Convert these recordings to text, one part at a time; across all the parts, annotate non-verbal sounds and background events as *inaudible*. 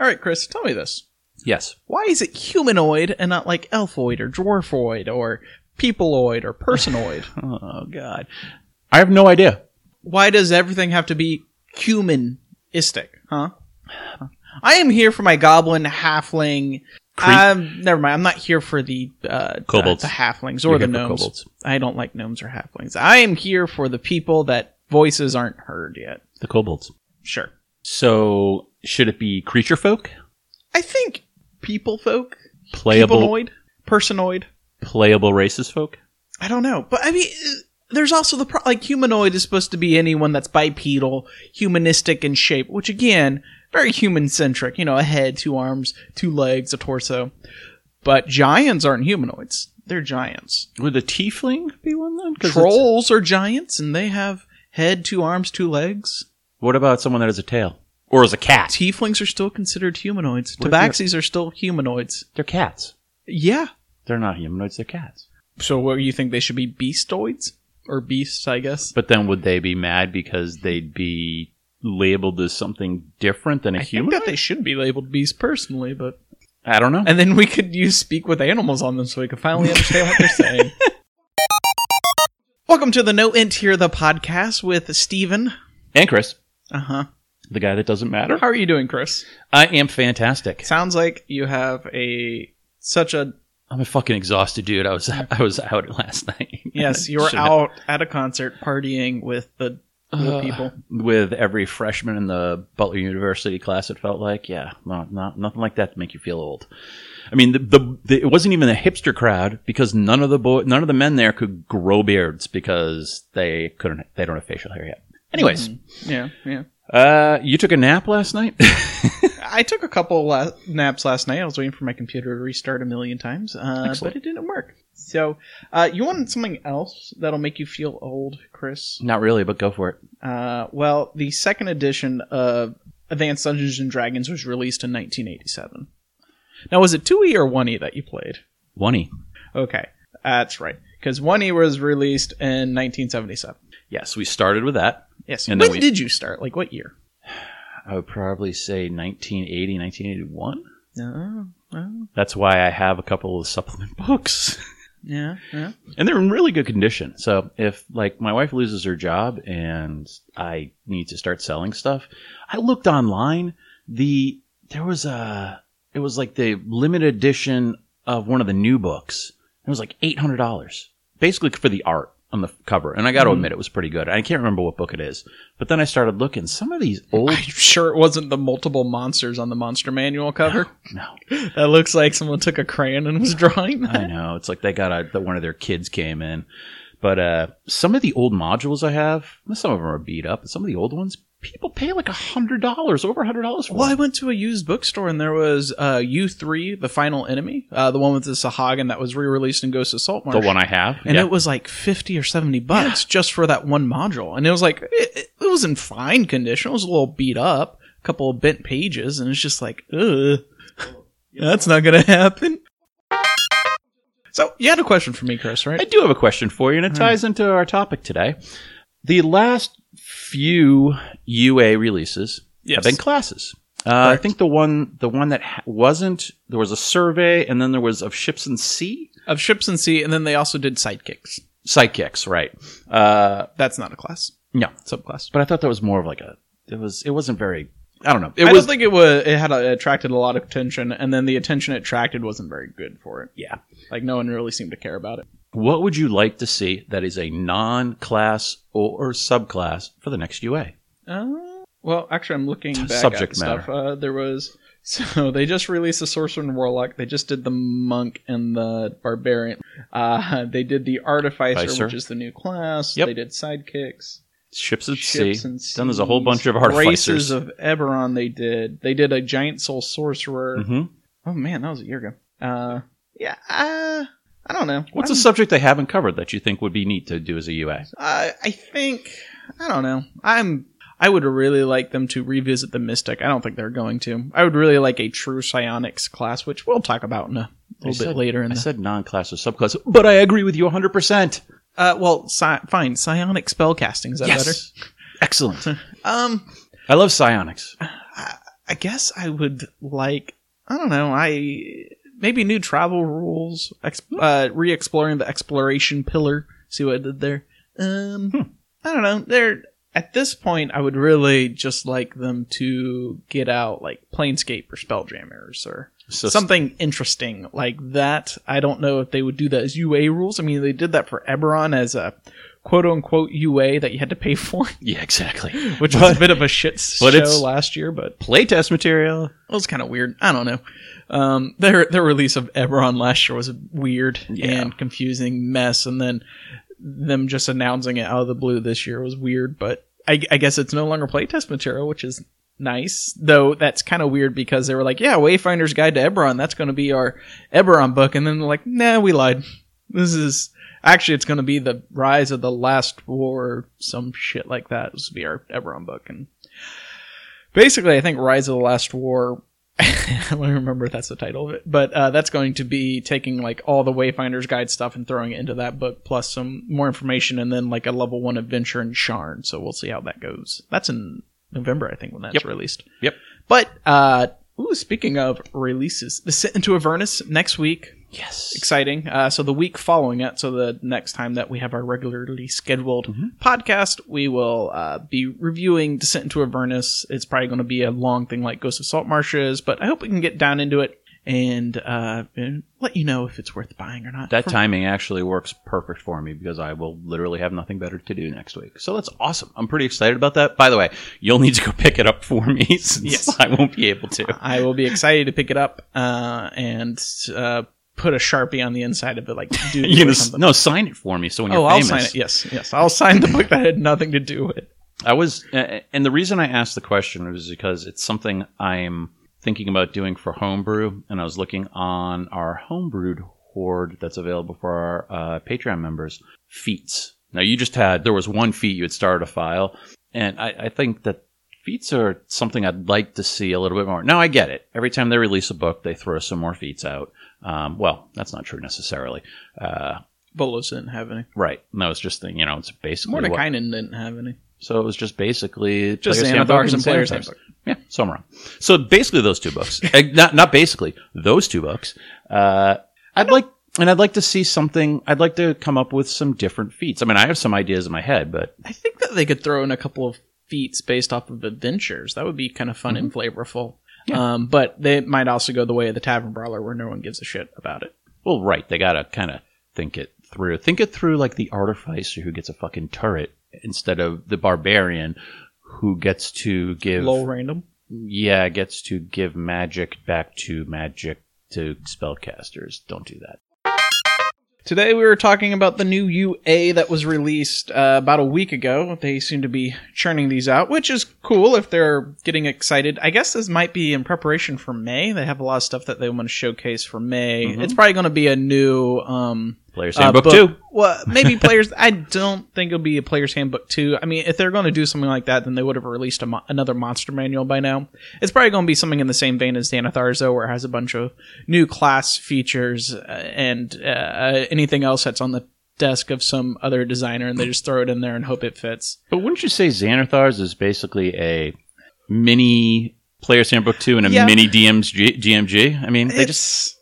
All right, Chris, tell me this. Yes. Why is it humanoid and not like elfoid or dwarfoid or peopleoid or personoid? *laughs* Oh God. I have no idea. Why does everything have to be humanistic? Huh? I am here for my goblin halfling. Um, never mind. I'm not here for the uh, Kobolds. the, the halflings or You're the gnomes. kobolds. I don't like gnomes or halflings. I am here for the people that voices aren't heard yet. The kobolds. Sure. So should it be creature folk? I think people folk, Playable personoid. playable races folk? I don't know, but I mean, there's also the pro- like humanoid is supposed to be anyone that's bipedal, humanistic in shape, which again, very human centric. You know, a head, two arms, two legs, a torso. But giants aren't humanoids; they're giants. Would the tiefling be one then? 'Cause it's- Trolls are giants, and they have head, two arms, two legs. What about someone that has a tail? Or as a cat? Tieflings are still considered humanoids. What if Tabaxis are still humanoids. They're cats. Yeah. They're not humanoids, they're cats. So, what you think they should be beastoids or beasts? I guess. But then would they be mad because they'd be labeled as something different than a I think human? that they should be labeled beasts personally, but I don't know. and then we could use speak with animals on them so we could finally understand what they're saying. *laughs* Welcome to the No Int Here, the podcast with Steven. And Chris, Uh huh. The guy that doesn't matter. How are you doing, Chris? I am fantastic. Sounds like you have a such a I'm a fucking exhausted dude. I was I was out last night. yes. *laughs* You were out at a concert partying with the Ugh. Uh, people. with every freshman in the Butler University class. It felt like, yeah, no, not nothing like that to make you feel old. I mean, the, the, the it wasn't even a hipster crowd because none of the boy, none of the men there could grow beards because they couldn't. They don't have facial hair yet. Anyways, mm-hmm. Yeah, yeah. Uh, you took a nap last night. *laughs* I took a couple la- naps last night. I was waiting for my computer to restart a million times, uh, but it didn't work. So, uh, you wanted something else that'll make you feel old, Chris? Not really, but go for it. Uh, well, the second edition of Advanced Dungeons and Dragons was released in 1987. Now, was it 2e or 1e that you played? One E. Okay, that's right. Because 1e was released in 1977. Yes, we started with that. Yes. And when we- did you start? Like, what year? I would probably say 1980, 1981. Oh, oh, That's why I have a couple of supplement *laughs* books. yeah, yeah. and they're in really good condition. So if like my wife loses her job and I need to start selling stuff, I looked online. The there was a it was like the limited edition of one of the new books. It was like eight hundred dollars, basically for the art on the cover. And I got to admit, it was pretty good. I can't remember what book it is, but then I started looking. Some of these old I'm sure it wasn't the multiple monsters on the monster manual cover. no, *laughs* That looks like someone took a crayon and was drawing I know. It's like they got a, that one of their kids came in. But uh, some of the old modules I have, some of them are beat up, but some of the old ones, people pay like a hundred dollars, over a hundred dollars for. Well, I went to a used bookstore and there was uh, U3, The Final Enemy, uh, the one with the Sahuagin that was re-released in Ghost of Saltmarsh. the one I have, and yeah. it was like 50 or 70 bucks just for that one module. And it was like, it, it- it was in fine condition. It was a little beat up, a couple of bent pages, and it's just like, ugh, that's not going to happen. So, you had a question for me, Chris, right? I do have a question for you, and it ties into our topic today. The last few UA releases have been classes. Uh, I think the one, the one that ha- wasn't, there was a survey, and then there was of ships and sea Of Ships and Sea, and then they also did Sidekicks. sidekicks, right? Uh, That's not a class, no, subclass. but I thought that was more of like a. It was. It wasn't very. I don't know. It I was. don't think it was. It had a, attracted a lot of attention, and then the attention it attracted wasn't very good for it. yeah. Like no one really seemed to care about it. What would you like to see that is a non-class or subclass for the next UA? Uh, well, actually, I'm looking back subject at the stuff. Uh, there was *laughs* so they just released the sorcerer and warlock. They just did the monk and the barbarian. Uh, they did the artificer, Artificer. which is the new class. Yep. They did sidekicks, Ships at ships sea. and Then there's a whole bunch of races artificers. of Eberron. They did. They did a giant soul sorcerer. hmm Oh man, that was a year ago. Uh, yeah. Uh, I don't know. What's I'm- a subject they haven't covered that you think would be neat to do as a UA? Uh, I think I don't know. I'm. I would really like them to revisit the Mystic. I don't think they're going to. I would really like a true Psionics class, which we'll talk about in a little bit later. In I the, said non-class or subclass, but I agree with you 100%. uh, well, psi- fine. Psionic spellcasting is that yes. Excellent. *laughs* Um, I love psionics. I I guess I would like I don't know I maybe new travel rules, uh, re-exploring the exploration pillar. See what I did there? Um, Hmm. I don't know. They're at this point, I would really just like them to get out like Planescape or Spelljammers or So something interesting like that. I don't know if they would do that as UA rules. I mean, they did that for Eberron as a quote unquote UA that you had to pay for, *laughs* yeah, exactly. which was a bit of a shit but show last year, but Playtest material. it was kind of weird. I don't know. Um, their their release of Eberron last year was a weird Yeah. and confusing mess, and then them just announcing it out of the blue this year was weird. But I, I guess it's no longer playtest material, which is nice. Though that's kind of weird because they were like, "Yeah, Wayfinder's Guide to Eberron. That's going to be our Eberron book," and then they're like, "Nah, we lied. This is." Actually, it's going to be the Rise of the Last War, or some shit like that. This will be our Eberron book, and basically, I think Rise of the Last War. *laughs* I don't remember if that's the title of it, but uh, that's going to be taking like all the Wayfinder's Guide stuff and throwing it into that book, plus some more information, and then like a level one adventure in Sharn. So we'll see how that goes. That's in November, I think, when that's Yep. released. Yep. But uh, ooh, speaking of releases, Descent into Avernus next week Yes. exciting. Uh, so the week following it, so the next time that we have our regularly scheduled Mhm. podcast, we will uh, be reviewing Descent into Avernus. It's probably going to be a long thing like Ghost of Salt Marshes, but I hope we can get down into it and, uh, and let you know if it's worth buying or not. That timing actually works perfect for me because I will literally have nothing better to do next week. So that's awesome. I'm pretty excited about that. By the way, you'll need to go *laughs* pick it up for me *laughs* since Yes. I won't be able to. I will be excited to pick it up uh, and uh, put a sharpie on the inside of it, like do *laughs* You're gonna, something. no, sign it for me. So when you're oh, I'll famous, sign it. Yes, yes, I'll sign the book that had nothing to do with it. I was, uh, and the reason I asked the question was because it's something I'm thinking about doing for homebrew, and I was looking on our homebrewed horde that's available for our uh, Patreon members. Feats. Now you just had there was one feat you had started a file, and I, I think that feats are something I'd like to see a little bit more. Now I get it. Every time they release a book, they throw some more feats out. Um, well, that's not true necessarily. Uh, Volo's didn't have any. right. No, it's just the, you know, it's basically Mordenkainen didn't have any. so it was just basically Just Xanathar's and Player's. Handbook. Yeah, so I'm wrong. So basically, those two books. Eh, *laughs* not not basically those two books. Uh, I'd like, and I'd like to see something. I'd like to come up with some different feats. I mean, I have some ideas in my head, but I think that they could throw in a couple of feats based off of adventures. That would be kind of fun and flavorful. Yeah. Um, but they might also go the way of the Tavern Brawler, where no one gives a shit about it. well, right, they gotta kind of think it through. Think it through like the artificer who gets a fucking turret instead of the barbarian who gets to give Low random. yeah gets to give magic back to magic to spellcasters. Don't do that. Today we were talking about the new UA that was released uh, about a week ago. They seem to be churning these out, which is cool if they're getting excited. I guess this might be in preparation for May. They have a lot of stuff that they want to showcase for May. Mhm. It's probably going to be a new um, Player's uh, Handbook book. two. Well, maybe *laughs* players. I don't think it'll be a player's handbook two. I mean, if they're going to do something like that, then they would have released a mo- another monster manual by now. It's probably going to be something in the same vein as Xanathar's, though, where it has a bunch of new class features uh, and uh, anything else that's on the desk of some other designer, and they just throw it in there and hope it fits. But wouldn't you say Xanathar's is basically a mini Player's Handbook 2 and a Yeah. mini DMG, GMG? I mean, they just It's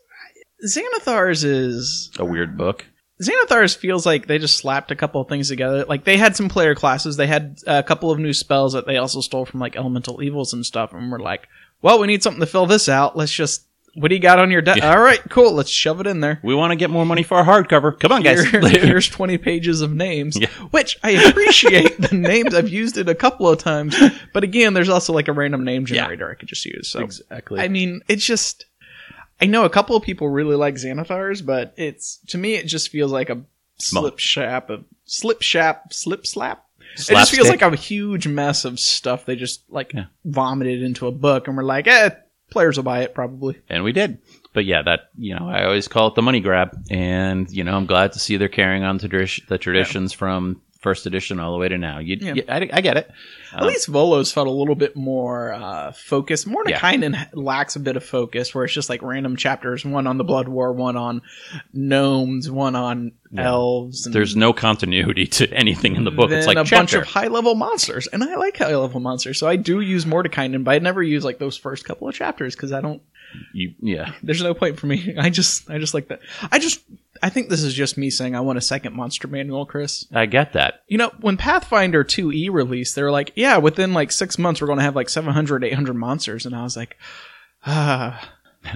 Xanathar's is a weird book. Xanathar's feels like they just slapped a couple of things together. Like they had some player classes, they had a couple of new spells that they also stole from like elemental evils and stuff, and we're like, well, we need something to fill this out. Let's just what do you got on your deck? Yeah. All right, cool. Let's shove it in there. We want to get more money for our hardcover. Come on, guys. Here- *laughs* here's 20 pages of names, Yeah. which I appreciate the names. I've used it a couple of times, but again, there's also like a random name Yeah. generator I could just use. So exactly. I mean, it's just. I know a couple of people really like Xanathars, but it's to me it just feels like a slip shap, a slip shap, slip slap. It just feels like a huge mess of stuff they just like Yeah. vomited into a book, and we're like, eh, players will buy it probably. and we did. But yeah, that you know, I always call it the money grab, and you know, I'm glad to see they're carrying on tradi- the traditions from first edition all the way to now. You, Yeah. you- I, I get it. At least Volo's felt a little bit more uh, focused. Mordenkainen lacks a bit of focus, where it's just like random chapters: one on the Blood War, one on gnomes, one on elves. And There's no continuity to anything in the book. It's like a bunch of high level monsters, and I like high level monsters, so I do use Mordenkainen, but I never use like those first couple of chapters because I don't. You, yeah. There's no point for me. *laughs* I just, I just like that. I just, I think this is just me saying I want a second monster manual, Chris. I get that. You know, when Pathfinder 2e released, they were like, yeah, within like six months, we're going to have like 700, 800 monsters. And I was like, ah.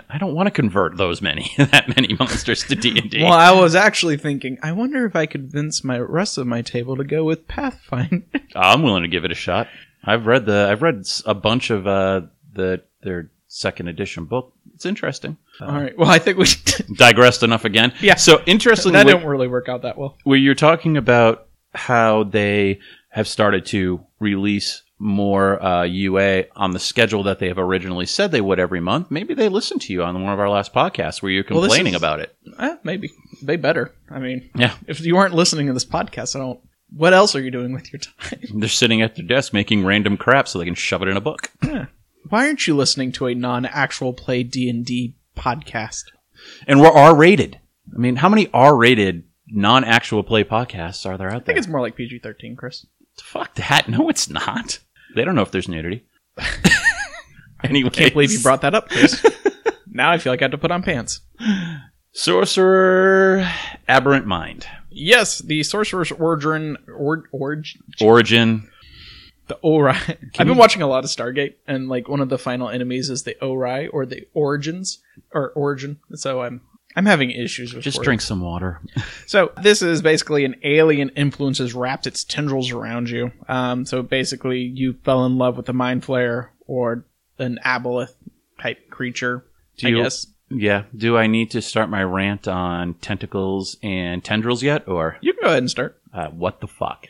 I don't want to convert those many, *laughs* that many monsters to D&D. Well, I was actually thinking, I wonder if I could convince my rest of my table to go with Pathfinder. I'm willing to give it a shot. I've read the, I've read a bunch of, uh, the, their second edition book. It's interesting. All right. Well, I think we *laughs* Digressed enough again. Yeah. So interestingly, that didn't really work out that well. where you're talking about how they have started to release more uh, UA on the schedule that they have originally said they would every month. Maybe they listened to you on one of our last podcasts where you're Well, complaining is- about it. Eh, maybe they better. I mean, Yeah, if you weren't listening to this podcast, I don't. What else are you doing with your time? they're sitting at their desk making random crap so they can shove it in a book. Why aren't you listening to a non-actual play D and D podcast? And we're R rated. I mean, how many R rated non actual play podcasts are there out there? I think it's more like PG-13, Chris. Fuck that. No, it's not. They don't know if there's nudity. *laughs* anyway, Can't believe you brought that up, Chris. *laughs* now I feel like I have to put on pants. Sorcerer Aberrant Mind. Yes, the Sorcerer's Origin, or, origin, Origin. The Ori. *laughs* I've been watching a lot of Stargate, and like one of the final enemies is the Ori or the Origins or Origin. So I'm I'm having issues with Just drink some water. *laughs* So this is basically an alien influence has wrapped its tendrils around you. Um, so basically, you fell in love with a mind flayer or an aboleth type creature. Do I you- guess Yeah. Do I need to start my rant on tentacles and tendrils yet? Or you can go ahead and start. uh, what the fuck?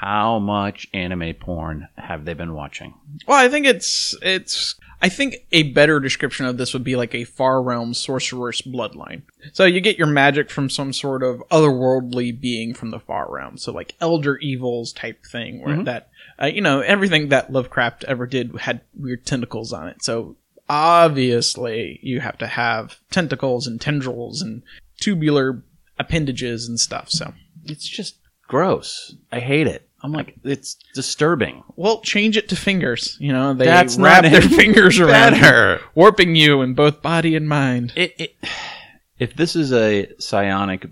How much anime porn have they been watching? Well, I think it's it's. I think a better description of this would be like a far realm sorcerer's bloodline. So you get your magic from some sort of otherworldly being from the far realm. So like elder evils type thing, where that uh, you know everything that Lovecraft ever did had weird tentacles on it. So obviously you have to have tentacles and tendrils and tubular appendages and stuff. So It's just gross. I hate it. I'm like, it's disturbing. well, change it to fingers. You know they That's wrap not their *laughs* any fingers around you. warping you in both body and mind. It, it, if this is a psionic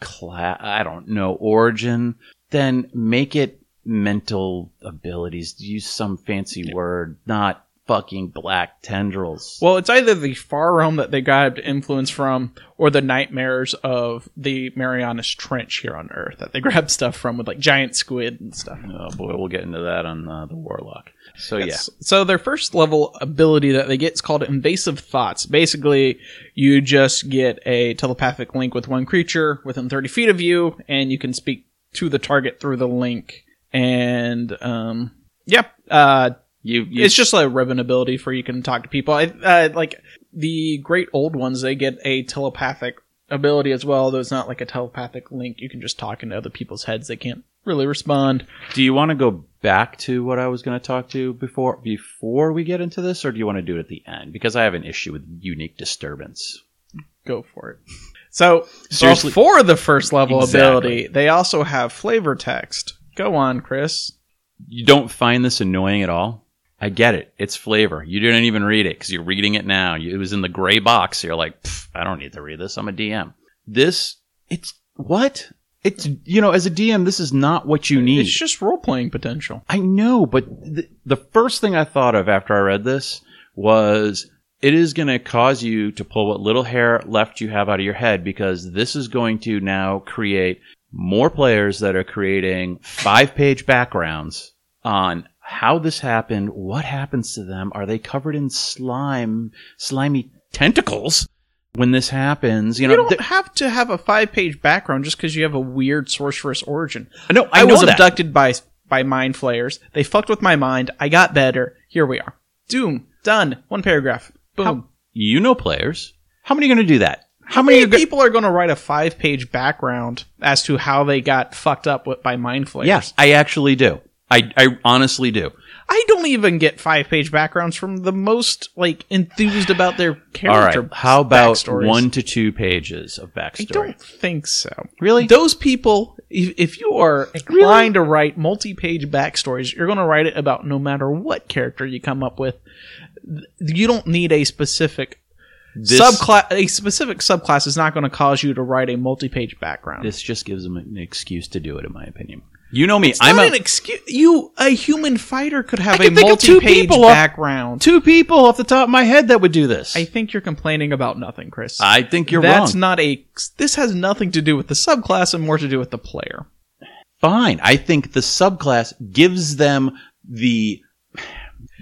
class, I don't know, origin, then make it mental abilities. Use some fancy word, not fucking black tendrils. Well, it's either the far realm that they grabbed influence from, or the nightmares of the Marianas Trench here on Earth that they *laughs* grabbed stuff from with like giant squid and stuff. oh boy, we'll get into that on uh, the warlock. So Yes. So their first level ability that they get is called invasive thoughts. Basically, you just get a telepathic link with one creature within 30 feet of you, and you can speak to the target through the link. And um, yeah, uh, yeah, you, you it's just a ribbon ability for you can talk to people. I uh, like the great old ones. They get a telepathic ability as well. Though it's not like a telepathic link. You can just talk into other people's heads. They can't really respond. Do you want to go back to what I was going to talk to before before we get into this, or do you want to do it at the end? Because I have an issue with unique disturbance. Go for it. So Seriously- before the first level Exactly. ability, they also have flavor text. Go on, Chris. You don't find this annoying at all? I get it. It's flavor. You didn't even read it because you're reading it now. You- It was in the gray box. You're like, I don't need to read this. I'm a DM. This, it's what? It's you know, as a DM, this is not what you need. It's just role playing potential. I know, but the, the first thing I thought of after I read this was it is going to cause you to pull what little hair left you have out of your head because this is going to now create more players that are creating five page backgrounds on how this happened, what happens to them, are they covered in slime, slimy tentacles when this happens? You You know, don't th- have to have a five page background just because you have a weird sorcerous origin. no, I, I, was that. abducted by by mind flayers. They fucked with my mind. I got better. Here we are. Doom. Done. One paragraph. Boom. How- you know players. How many are going to do that? How many people are going to write a five page background as to how they got fucked up with, by mind flayers? Yes, I actually do. I, I honestly do. I don't even get five page backgrounds from the most like enthused about their character. right. How about backstories. one to two pages of backstory? I don't think so. Really? Those people, if, if you are inclined to write multi page backstories, you're going to write it about no matter what character you come up with. You don't need a specific This, subclass. A specific subclass is not going to cause you to write a multi page background. this just gives them an excuse to do it, in my opinion. You know me. It's I'm not a, an excuse. You, a human fighter, could have I a can think two multi-page people off- background. two people off the top of my head that would do this. I think you're complaining about nothing, Chris. I think you're That's wrong. That's not a. This has nothing to do with the subclass and more to do with the player. Fine. I think the subclass gives them the.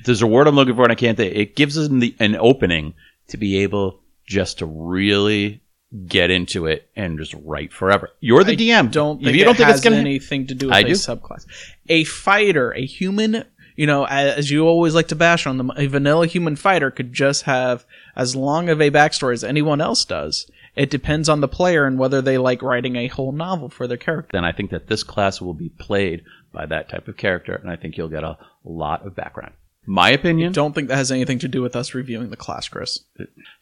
There's a word I'm looking for, and I can't think. It gives them the an opening to be able just to really get into it and just write forever. You're the DM. Don't If you don't think has it's gonna. anything to do with I a do. subclass. A fighter, a human, you know, as you always like to bash on them, a vanilla human fighter could just have as long of a backstory as anyone else does. It depends on the player and whether they like writing a whole novel for their character. then I think that this class will be played by that type of character, and I think you'll get a lot of background. My opinion, Don't think that has anything to do with us reviewing the class, Chris.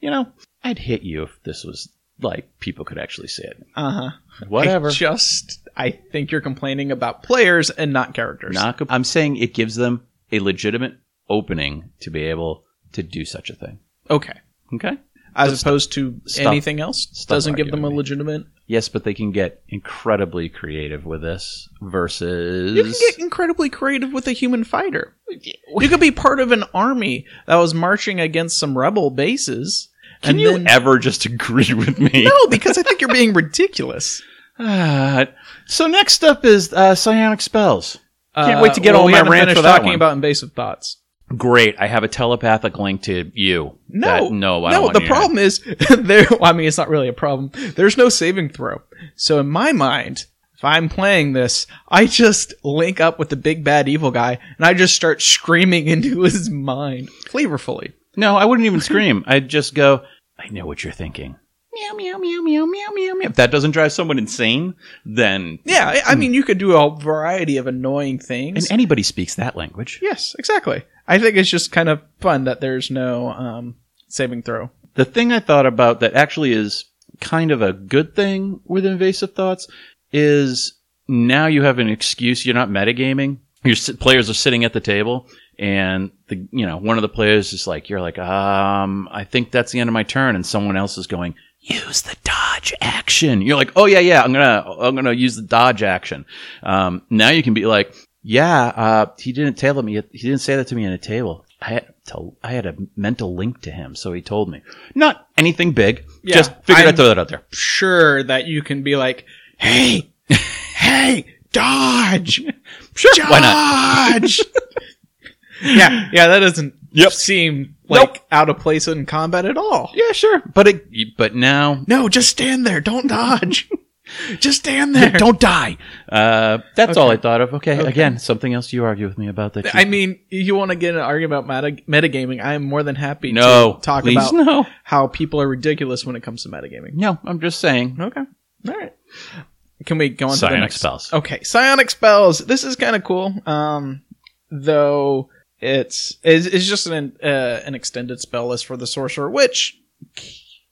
you know, I'd hit you if this was like people could actually see it. Uh huh. Whatever. I just, I think you're complaining about players and not characters. Not comp- I'm saying it gives them a legitimate opening to be able to do such a thing. okay. Okay. As opposed to stop- anything else, stop doesn't give them a legitimate. Yes, but they can get incredibly creative with this versus. You can get incredibly creative with a human fighter. You could be part of an army that was marching against some rebel bases. Can and you then- ever just *laughs* agree with me? No, because I think you're being ridiculous. Ah, so next up is uh, psionic spells. Can't wait to get Uh, well, all we my rant for that talking one. about invasive thoughts. Great. I have a telepathic link to you. No, That- no, I don't no. The problem is *laughs* there. Well, I mean, it's not really a problem. There's no saving throw. So in my mind, if I'm playing this, I just link up with the big bad evil guy, and I just start screaming *laughs* into his mind flavorfully. No, I wouldn't even *laughs* scream. I'd just go, I know what you're thinking. Meow, meow, meow, meow, meow, meow, meow. If that doesn't drive someone insane, then. Yeah, I, I mean, you could do a variety of annoying things. And anybody speaks that language. yes, exactly. I think it's just kind of fun that there's no um, saving throw. The thing I thought about that actually is kind of a good thing with invasive thoughts is now you have an excuse. You're not metagaming. Your s- players are sitting at the table, and the you know one of the players is like, you're like, um, I think that's the end of my turn, and someone else is going, use the dodge action. You're like, oh yeah, yeah, I'm gonna I'm gonna use the dodge action. Um, now you can be like, yeah, uh, he didn't tell me. He didn't say that to me in a table. I had to, I had a mental link to him, so he told me. Not anything big. Yeah, just figured I'd throw that out there. Sure, that you can be like, hey, hey, dodge, Sure, *laughs* why not? *laughs* dodge. yeah, *laughs* yeah, that doesn't Yep. seem like Nope. out of place in combat at all. Yeah, sure. But it, but now No, just stand there. Don't dodge. *laughs* just stand there. don't die. Uh, that's all I thought of. Okay, Okay. again, something else you argue with me about that. I mean, you want to get an argument about meta- metagaming? I am more than happy no, to talk about no, how people are ridiculous when it comes to metagaming. no. I'm just saying. Okay. All right. Can we go on to the next spells. Okay, psionic spells. This is kind of cool. Um, though it's it's, it's just an uh, an extended spell list for the sorcerer, which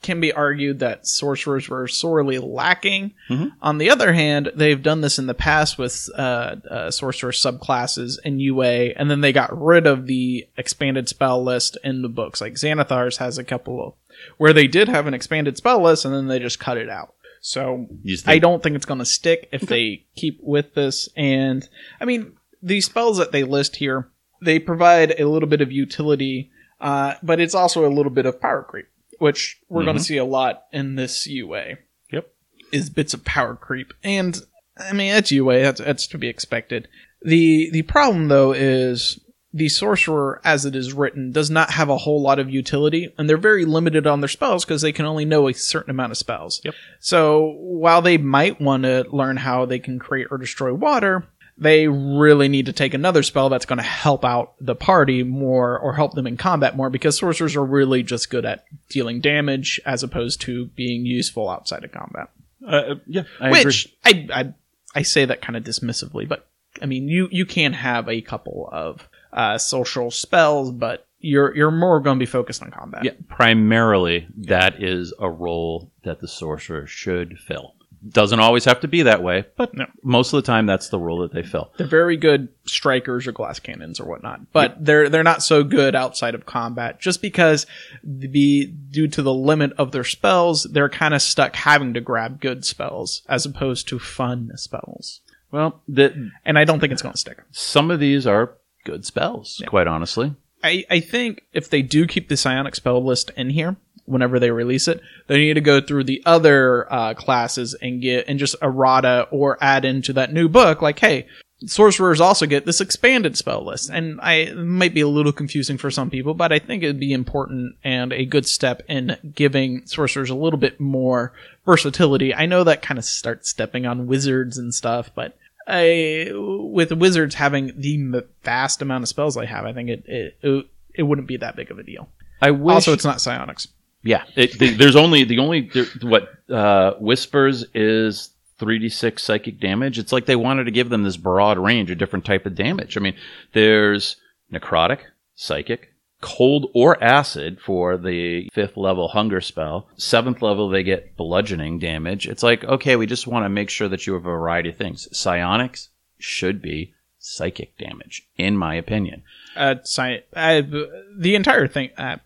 can be argued that sorcerers were sorely lacking. Mhm. On the other hand, they've done this in the past with uh, uh, sorcerer subclasses in UA, and then they got rid of the expanded spell list in the books. Like Xanathar's has a couple of where they did have an expanded spell list, and then they just cut it out. So I don't think it's going to stick if they keep with this. And I mean, these spells that they list here, they provide a little bit of utility, uh, but it's also a little bit of power creep, which we're going to see a lot in this UA. Yep. Is bits of power creep, and I mean that's UA. That's that's to be expected. the The problem though is the sorcerer, as it is written, does not have a whole lot of utility, and they're very limited on their spells because they can only know a certain amount of spells. Yep. So while they might want to learn how they can create or destroy water, they really need to take another spell that's going to help out the party more or help them in combat more because sorcerers are really just good at dealing damage as opposed to being useful outside of combat. Uh, yeah, I agree. Which I, I I say that kind of dismissively, but I mean you you can have a couple of uh, social spells, but you're you're more going to be focused on combat. Yeah, primarily that is a role that the sorcerer should fill. Doesn't always have to be that way, but No. most of the time that's the role that they fill. They're very good strikers or glass cannons or whatnot, but they're they're not so good outside of combat. Just because the due to the limit of their spells, they're kind of stuck having to grab good spells as opposed to fun spells. Well, the, And I don't think it's going to stick. some of these are good spells, quite honestly. I, I think if they do keep the psionic spell list in here whenever they release it, they need to go through the other uh, classes and get and just errata or add into that new book like, hey, sorcerers also get this expanded spell list. And I might be a little confusing for some people, but I think it'd be important and a good step in giving sorcerers a little bit more versatility. I know that kind of starts stepping on wizards and stuff, but I, with wizards having the vast amount of spells they have, I think it it, it, it wouldn't be that big of a deal. I wish. Also, it's not psionics. Yeah, it, the, there's only the only what uh, whispers is 3d6 psychic damage. It's like they wanted to give them this broad range of different type of damage. I mean, there's necrotic, psychic, cold or acid for the fifth level hunger spell. Seventh level they get bludgeoning damage. It's like okay, we just want to make sure that you have a variety of things. Psionics should be psychic damage, in my opinion. Uh, sci- the entire thing. Uh,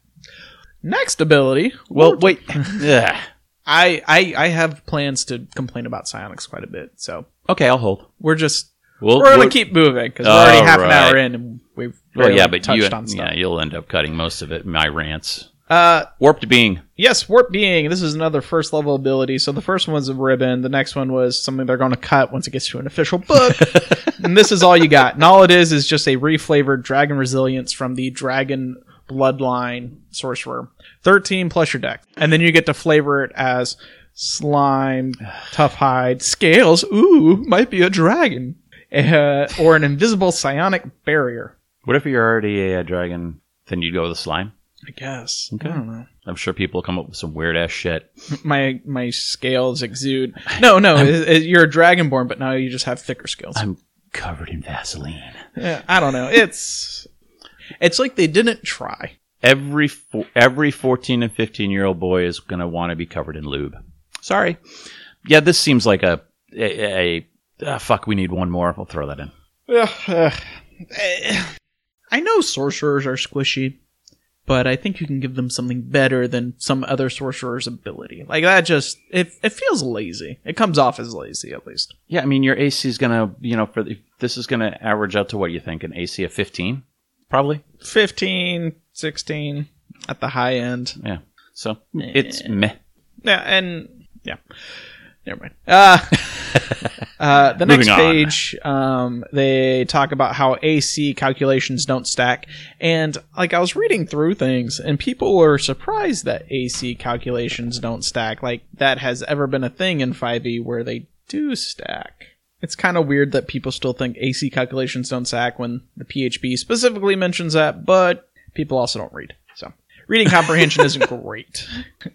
next ability. Well, we're- wait. *laughs* yeah. I, I I have plans to complain about psionics quite a bit, so okay, I'll hold. we're just We'll, we're gonna keep moving because we're already half an hour in and we've Well, yeah, but touched you, yeah, you'll end up cutting most of it. My rants. Uh, Warped being. yes, warp being. This is another first level ability. So the first one's a ribbon. The next one was something they're going to cut once it gets to an official book. *laughs* and this is all you got. And all it is is just a reflavored dragon resilience from the dragon bloodline sorcerer. 13 plus your Dex. And then you get to flavor it as slime, tough hide, scales. Ooh, might be a dragon. Uh, or an invisible psionic barrier. What if you're already a, dragon? Then you'd go with the slime. I guess. Okay. I don't know. I'm sure people come up with some weird ass shit. my my scales exude. No, no, it- it- you're a dragonborn, but now you just have thicker scales. I'm covered in Vaseline. Yeah, I don't know. It's it's like they didn't try. Every every 14 and 15 year old boy is gonna want to be covered in lube. Sorry. Yeah, this seems like a a, a ah, fuck. We need one more. We'll throw that in. Ugh, ugh. I know sorcerers are squishy, but I think you can give them something better than some other sorcerer's ability. Like that just it it feels lazy. It comes off as lazy at least. Yeah, I mean your AC is gonna you know for the, this is gonna average out to what you think an AC of 15, probably. 15, 16 at the high end. Yeah. So it's meh. Yeah, and yeah. Never mind. Uh, *laughs* uh, the next page, um, they talk about how AC calculations don't stack, and like I was reading through things, and people were surprised that AC calculations don't stack. Like that has ever been a thing in 5e where they do stack. It's kind of weird that people still think AC calculations don't stack when the PHB specifically mentions that, but people also don't read. So reading comprehension isn't *laughs* great.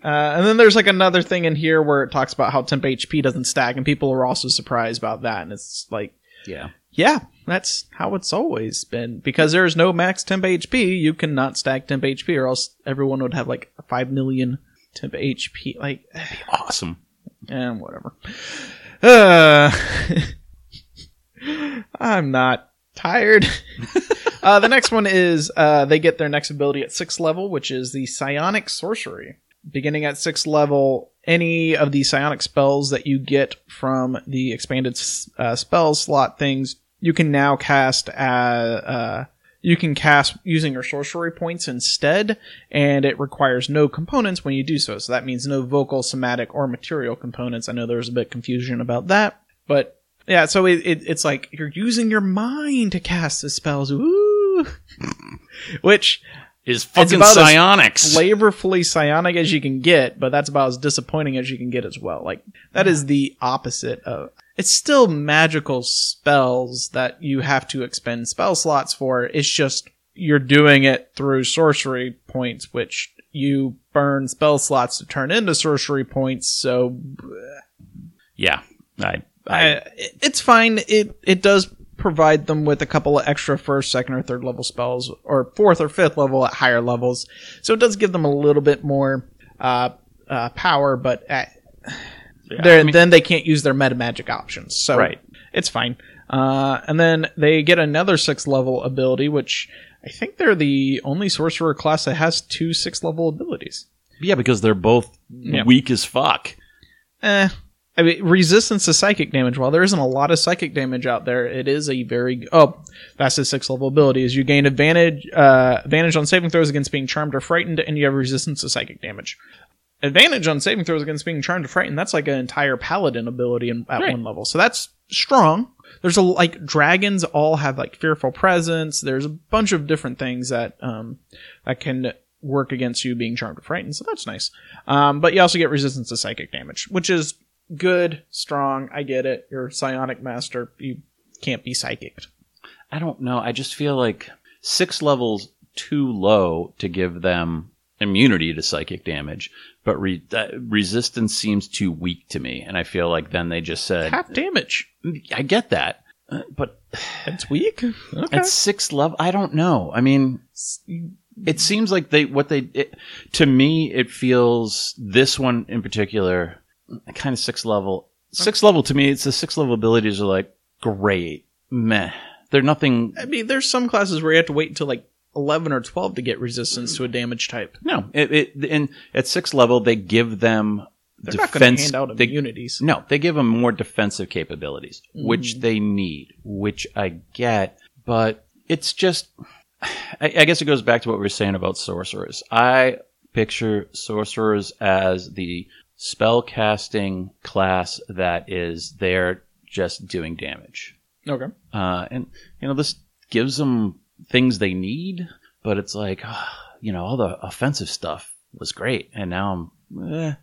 Uh, and then there's like another thing in here where it talks about how temp HP doesn't stack, and people are also surprised about that. And it's like, Yeah. yeah, that's how it's always been. Because there's no max temp HP, you cannot stack temp HP, or else everyone would have like 5 million temp HP. Like, Awesome. and whatever. Uh, *laughs* I'm not tired. *laughs* uh, the next one is uh, they get their next ability at sixth level, which is the Psionic Sorcery. Beginning at sixth level, any of the psionic spells that you get from the expanded uh, spell slot things, you can now cast. Uh, uh, you can cast using your sorcery points instead, and it requires no components when you do so. So that means no vocal, somatic, or material components. I know there was a bit of confusion about that, but yeah. So it, it, it's like you're using your mind to cast the spells. Ooh, *laughs* which Is fucking about as psionics. flavorfully psionic as you can get, but that's about as disappointing as you can get as well. Like that is the opposite of it's still magical spells that you have to expend spell slots for. It's just you're doing it through sorcery points, which you burn spell slots to turn into sorcery points. So Yeah, I, I uh, it- it's fine. It it does provide them with a couple of extra first, second, or third level spells, or fourth or fifth level at higher levels. So it does give them a little bit more uh, uh, power, but at, yeah, I mean- then they can't use their meta magic options. So Right. it's fine. Uh, and then they get another sixth level ability, which I think they're the only sorcerer class that has two sixth level abilities. yeah, because they're both Yeah. weak as fuck. Eh. I mean, resistance to psychic damage. While there isn't a lot of psychic damage out there, it is a very oh, that's his sixth level ability. Is you gain advantage uh, advantage on saving throws against being charmed or frightened, and you have resistance to psychic damage. Advantage on saving throws against being charmed or frightened. That's like an entire paladin ability in, at Right. one level. So that's strong. There's a like dragons all have like fearful presence. There's a bunch of different things that um that can work against you being charmed or frightened. So that's nice. Um, but you also get resistance to psychic damage, which is good, strong. I get it. You're a psionic master. You can't be psychic. I don't know. I just feel like six levels too low to give them immunity to psychic damage, but re- that resistance seems too weak to me. And I feel like then they just said, Half damage. I get that, uh, but *sighs* It's weak. Okay. at six level, I don't know. I mean, it seems like they what they it, to me it feels this one in particular kind of six level. Six level to me, it's the six level abilities are like great, meh. They're nothing I mean, there's some classes where you have to wait until like 11 or 12 to get resistance to a damage type. No, it, it and at sixth level they give them They're not going to defense. hand out they, immunities. no, they give them more defensive capabilities, which Mm. they need, which I get, but it's just. I, I guess it goes back to what we were saying about sorcerers. I picture sorcerers as the spell casting class that is there just doing damage. Okay. Uh, and you know this gives them things they need, but it's like ah, you know all the offensive stuff was great, and now I'm. Eh.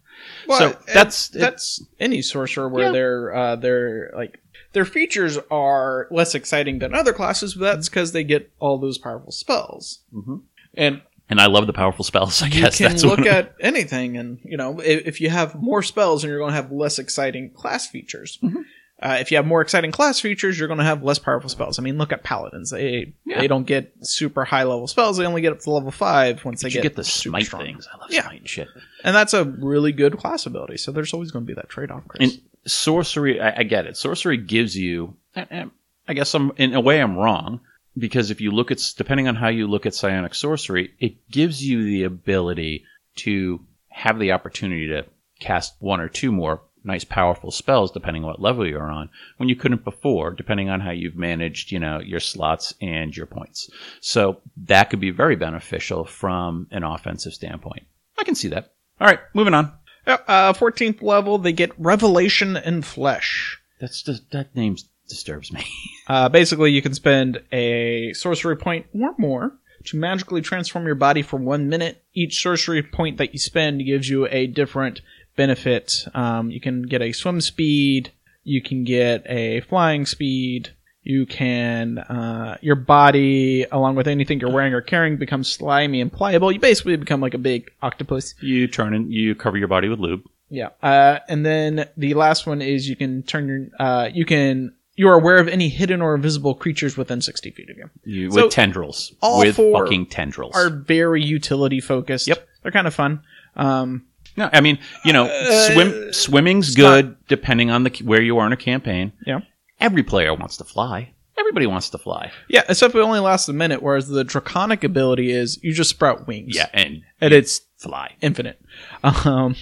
so uh, that's that's any sorcerer where Yeah. their uh, their like their features are less exciting than other classes, but that's because they get all those powerful spells. Mhm. And and I love the powerful spells. I you guess can that's look at anything, and you know if, if you have more spells, and you're going to have less exciting class features. Mhm. Uh, if you have more exciting class features, you're going to have less powerful spells. I mean, look at paladins; they Yeah. they don't get super high level spells; they only get up to level five once they you get, get the super smite strong. things. I love Yeah. smite and shit. and that's a really good class ability. So there's always going to be that trade off, And sorcery, I, I get it. Sorcery gives you. and I guess I'm in a way I'm wrong because if you look at depending on how you look at psionic sorcery, it gives you the ability to have the opportunity to cast one or two more nice powerful spells depending on what level you're on when you couldn't before depending on how you've managed you know your slots and your points. So that could be very beneficial from an offensive standpoint. I can see that. All right moving on. Uh, 14th level, they get Revelation in Flesh. that's just that name disturbs me *laughs* Uh, basically, you can spend a sorcery point or more to magically transform your body for one minute. Each sorcery point that you spend gives you a different benefit. Um, you can get a swim speed, you can get a flying speed, you can, uh, your body, along with anything you're wearing or carrying, becomes slimy and pliable. You basically become like a big octopus. you turn and you cover your body with lube Yeah. Uh, and then the last one is you can turn your, uh, you can, you are aware of any hidden or invisible creatures within 60 feet of you. you So, with tendrils all with four fucking tendrils Are very utility focused. Yep. They're kind of fun. Um, No, I mean, you know, Uh, swim swimming's good depending on the where you are in a campaign. Yeah. Every player wants to fly. Everybody wants to fly. yeah, except it only lasts a minute, whereas the draconic ability is you just sprout wings. Yeah, and And it's fly. infinite. *laughs* Um,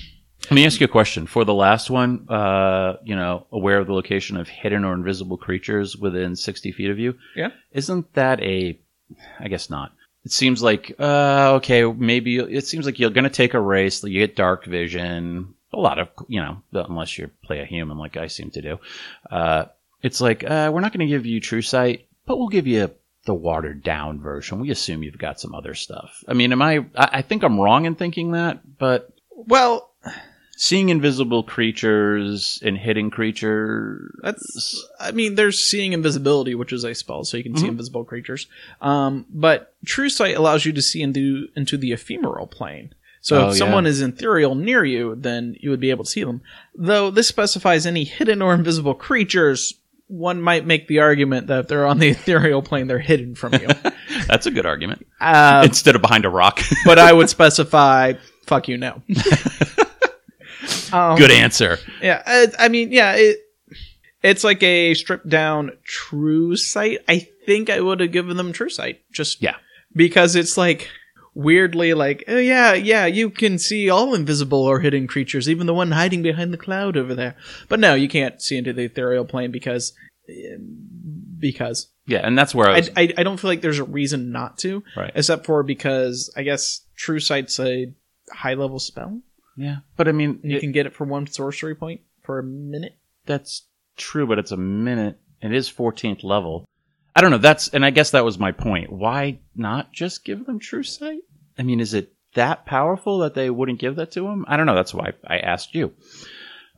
Let me ask you a question. For the last one, uh, you know, aware of the location of hidden or invisible creatures within 60 feet of you. Yeah. Isn't that a, I guess not. It seems like, uh, okay, maybe it seems like you're going to take a race. You get dark vision. A lot of, you know, unless you play a human like I seem to do. Uh, it's like, uh, we're not going to give you true sight, but we'll give you the watered down version. We assume you've got some other stuff. I mean, am I, I I think I'm wrong in thinking that, but well, seeing invisible creatures and hitting creatures. That's, I mean, there's seeing invisibility, which is a spell, so you can see Mhm. invisible creatures. Um, but True Sight allows you to see into into the ephemeral plane. So Oh, if yeah. someone is ethereal near you, then you would be able to see them. Though this specifies any hidden or invisible creatures, one might make the argument that if they're on the *laughs* ethereal plane, they're hidden from you. *laughs* That's a good argument. uh, Instead of behind a rock. but I would *laughs* specify, fuck you, no. Um, good answer. Yeah, I, I mean, yeah, it it's like a stripped down true sight. I think I would have given them true sight, just Yeah. because it's like weirdly like, oh yeah, yeah, you can see all invisible or hidden creatures, even the one hiding behind the cloud over there. But no, you can't see into the ethereal plane because because Yeah, and that's where I I. I, I don't feel like there's a reason not to, Right. except for because I guess true sight's a high level spell. Yeah, but I mean, You it- can get it for one sorcery point for a minute. that's true, but it's a minute. It is 14th level. I don't know. That's and I guess that was my point. Why not just give them true sight? I mean, is it that powerful that they wouldn't give that to them? I don't know. That's why I asked you.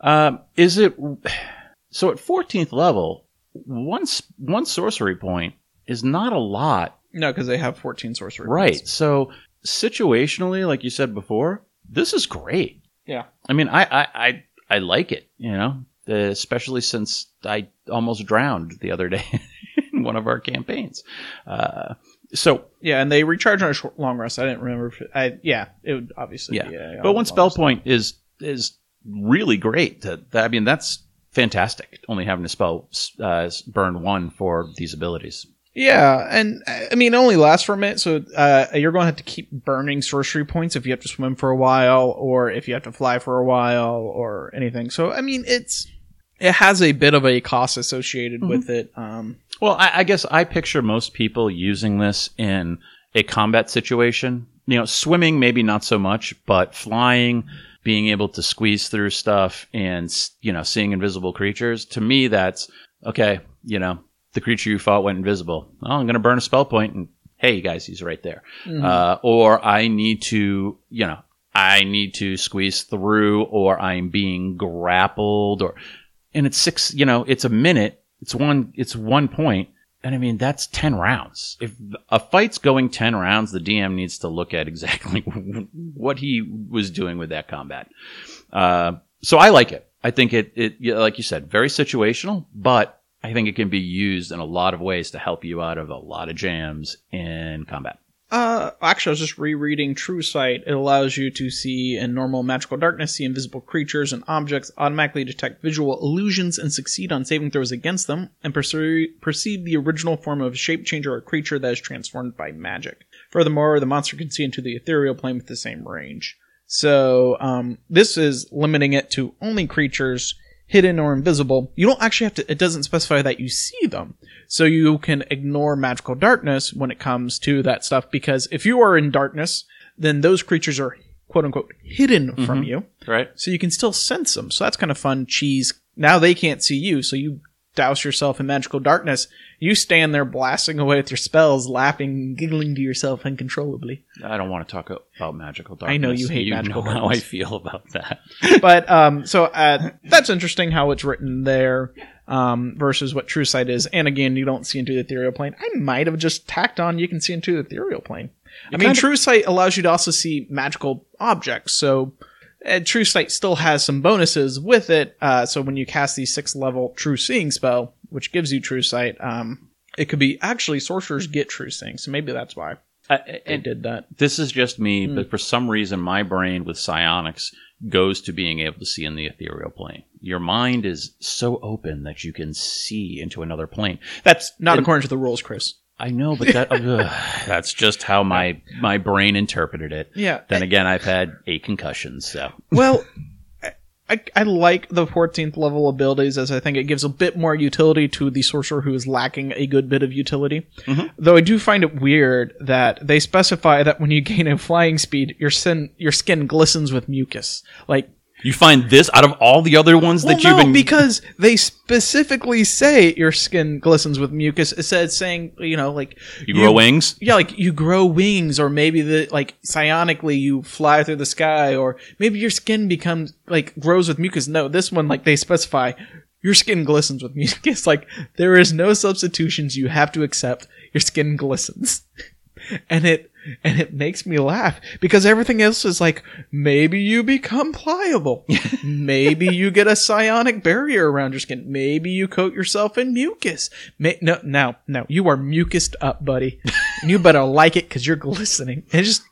Um, is it *sighs* so at 14th level? One one sorcery point is not a lot No, because they have 14 sorcery Right. points. So situationally, like you said before, this is great. Yeah. I mean, I I I, I like it. You know, uh, especially since I almost drowned the other day *laughs* in one of our campaigns. Uh, so, Yeah, and they recharge on a short, long rest. I didn't remember. If it, I yeah, it would obviously. yeah. Be but one spell rest. point is is really great. That- I mean, that's fantastic. Only having to spell uh, burn one for these abilities. Yeah, and I mean, it only lasts for a minute, so uh, you're going to have to keep burning sorcery points if you have to swim for a while, or if you have to fly for a while, or anything. So, I mean, it's it has a bit of a cost associated with it. Um, Well, I, I guess I picture most people using this in a combat situation. You know, swimming maybe not so much, but flying, being able to squeeze through stuff, and you know, seeing invisible creatures. To me, that's okay. You know, the creature you fought went invisible. Oh, I'm going to burn a spell point, and hey, guys, he's right there. Uh, or I need to, you know, I need to squeeze through, or I'm being grappled, or and it's six you know it's a minute it's one it's one point and i mean that's 10 rounds if a fight's going 10 rounds the dm needs to look at exactly *laughs* what he was doing with that combat uh, so i like it i think it, it like you said very situational but i think it can be used in a lot of ways to help you out of a lot of jams in combat Uh, actually, I was just rereading True Sight. It allows you to see in normal magical darkness, see invisible creatures and objects, automatically detect visual illusions and succeed on saving throws against them, and perceive, the original form of a shape changer or creature that is transformed by magic. Furthermore, the monster can see into the ethereal plane with the same range. So, um, this is limiting it to only creatures hidden or invisible. You don't actually have to, it doesn't specify that you see them. So you can ignore magical darkness when it comes to that stuff because if you are in darkness, then those creatures are quote unquote hidden from mm-hmm. you. right So you can still sense them. So that's kind of fun cheese. Now they can't see you, so you douse yourself in magical darkness. You stand there blasting away with your spells, laughing, giggling to yourself uncontrollably. i don't want to talk about magical darkness I know you hate you magical know how i feel about that *laughs* but um, so uh, that's interesting how it's written there um, versus what True Sight is. And again, you don't see into the ethereal plane. I might have just tacked on you can see into the ethereal plane. I mean, True Sight allows you to also see magical objects. So uh, True Sight still has some bonuses with it. Uh, so when you cast the sixth level True Seeing spell, which gives you True Sight, um, it could be actually sorcerers get True Seeing. So maybe that's why I, and did that. this is just me, Hmm. but for some reason, my brain with psionics goes to being able to see in the ethereal plane. Your mind is so open that you can see into another plane. That's not And- according to the rules, Chris. I know, but that, ugh, *laughs* that's just how my my brain interpreted it. Yeah. Then again, I've had eight concussions, so Well, I, I like the 14th level abilities as I think it gives a bit more utility to the sorcerer who is lacking a good bit of utility. Mhm. Though I do find it weird that they specify that when you gain a flying speed, your sin, your skin glistens with mucus. Like, You find this out of all the other ones Well, that you've no, been because they specifically say your skin glistens with mucus. It says saying, you know, like you grow wings. Yeah, like you grow wings, or maybe the like psionically you fly through the sky, or maybe your skin becomes like grows with mucus. No, this one like they specify your skin glistens with *laughs* mucus. Like there is no substitutions. You have to accept your skin glistens, *laughs* and it *laughs* and it makes me laugh because everything else is like maybe you become pliable, *laughs* maybe you get a psionic barrier around your skin, maybe you coat yourself in mucus. May- no, now, now you are mucused up, buddy, and *laughs* you better like it because you're glistening. It just,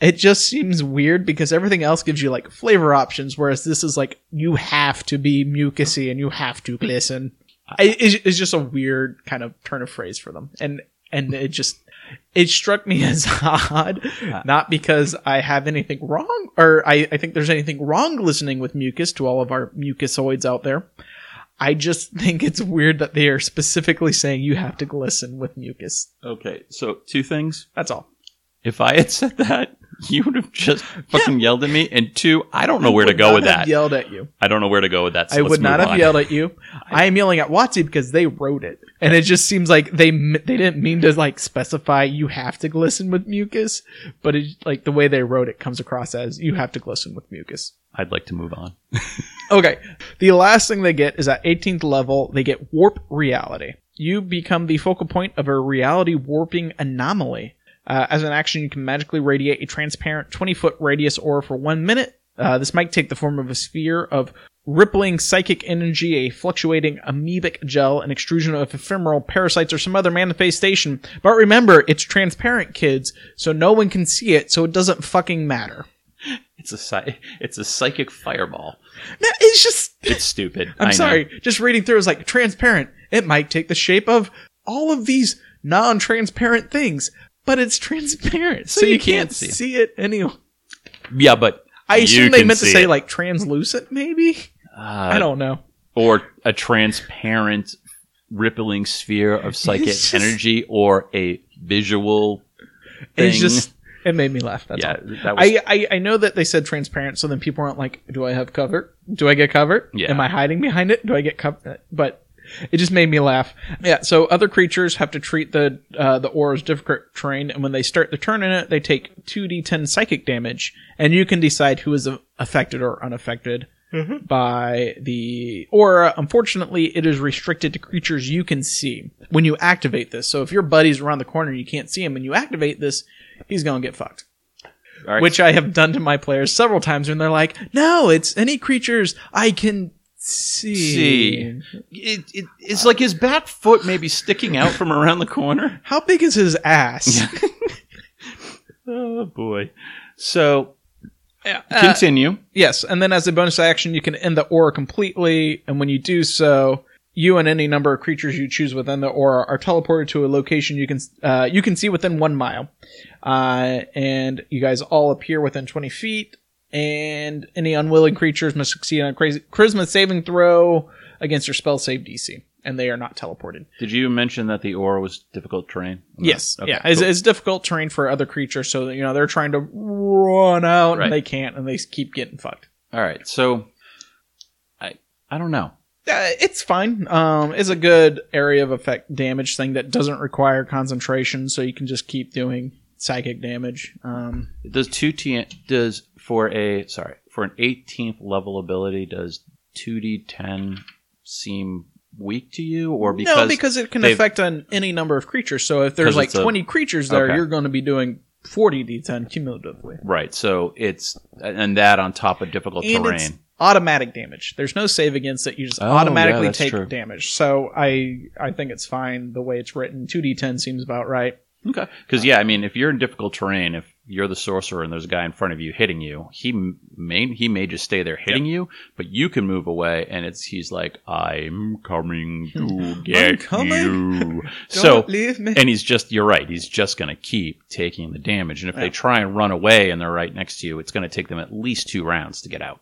it just seems weird because everything else gives you like flavor options, whereas this is like you have to be mucusy and you have to glisten. I- it's just a weird kind of turn of phrase for them, and and it just it struck me *laughs* as odd, uh. not because I have anything wrong, or I, I think there's anything wrong listening with mucus to all of our mucusoids out there. I just *laughs* think it's weird that they are specifically saying you have to glisten with mucus. Okay, so two things. That's all. If I had said that, *laughs* you would have just fucking yelled at me. And two, I don't know where to go with have that. Yelled at you. I don't know where to go with that. So I would not have on. yelled at you. *laughs* I am yelling at Watsy because they wrote it, and it just seems like they they didn't mean to like specify you have to glisten with mucus, but it like the way they wrote it comes across as you have to glisten with mucus. I'd like to move on. *laughs* Okay. The last thing they get is at 18th level, they get warp reality. You become the focal point of a reality warping anomaly. Uh, as an action, you can magically radiate a transparent 20 foot radius aura for one minute. Uh, this might take the form of a sphere of rippling psychic energy, a fluctuating amoebic gel, an extrusion of ephemeral parasites, or some other manifestation. But remember, it's transparent, kids, so no one can see it, so it doesn't fucking matter. *laughs* It's a psy- it's a psychic fireball. No, it's just. It's stupid. *laughs* I'm I know. sorry. Just reading through is like transparent. It might take the shape of all of these non-transparent things, but it's transparent, so, you, can't, see. it anyway. Yeah, but I you assume they can meant to see say it. like translucent, maybe. Uh, I don't know. or a transparent rippling sphere of psychic just- energy, or a visual. It's just it made me laugh. That's yeah, all. that was. I, I I know that they said transparent, so then people aren't like, do I have cover? Do I get covered? Yeah. Am I hiding behind it? Do I get covered? But it just made me laugh. Yeah. So other creatures have to treat the uh, the aura's difficult terrain, and when they start the turn in it, they take two d10 psychic damage, and you can decide who is a- affected or unaffected. By the aura, unfortunately, it is restricted to creatures you can see when you activate this. So if your buddy's around the corner and you can't see him, and you activate this, he's gonna get fucked All right, which I have done to my players several times when they're like, "No, it's any creatures I can see." See. it, it, it's like his back foot maybe sticking out from around the corner. How big is his ass? *laughs* Oh boy. So Yeah, uh, continue. yes, and then as a bonus action, you can end the aura completely, and when you do so, you and any number of creatures you choose within the aura are teleported to a location you can uh, you can see within one mile, uh, and you guys all appear within twenty feet. And any unwilling creatures must succeed on a crazy charisma saving throw against your spell save DC, and they are not teleported. Did you mention that the aura was difficult terrain? Yes, Okay, yeah, it's, cool. it's difficult terrain for other creatures, so that, you know they're trying to run out Right. and they can't, and they keep getting fucked. All right. So I I don't know. Uh, it's fine. Um, it's a good area of effect damage thing that doesn't require concentration, so you can just keep doing psychic damage. Um, Does two T does for a sorry for an 18th level ability does 2d10 seem weak to you or because no, because it can affect on any number of creatures. So if there's like it's a- 20 creatures there, Okay. you're going to be doing 40 d10 cumulatively. right so it's and that on top of difficult and terrain. it's automatic damage. There's no save against it. You just Oh, automatically yeah, take true. damage. So I I think it's fine the way it's written. 2d10 seems about right. Okay. Because yeah, I mean, if you're in difficult terrain, if you're the sorcerer and there's a guy in front of you hitting you, he may he may just stay there hitting you, but you can move away, and it's he's like, "I'm coming *laughs* to get coming. you." *laughs* So and he's just you're right. He's just going to keep taking the damage, and if Yeah. they try and run away and they're right next to you, it's going to take them at least two rounds to get out.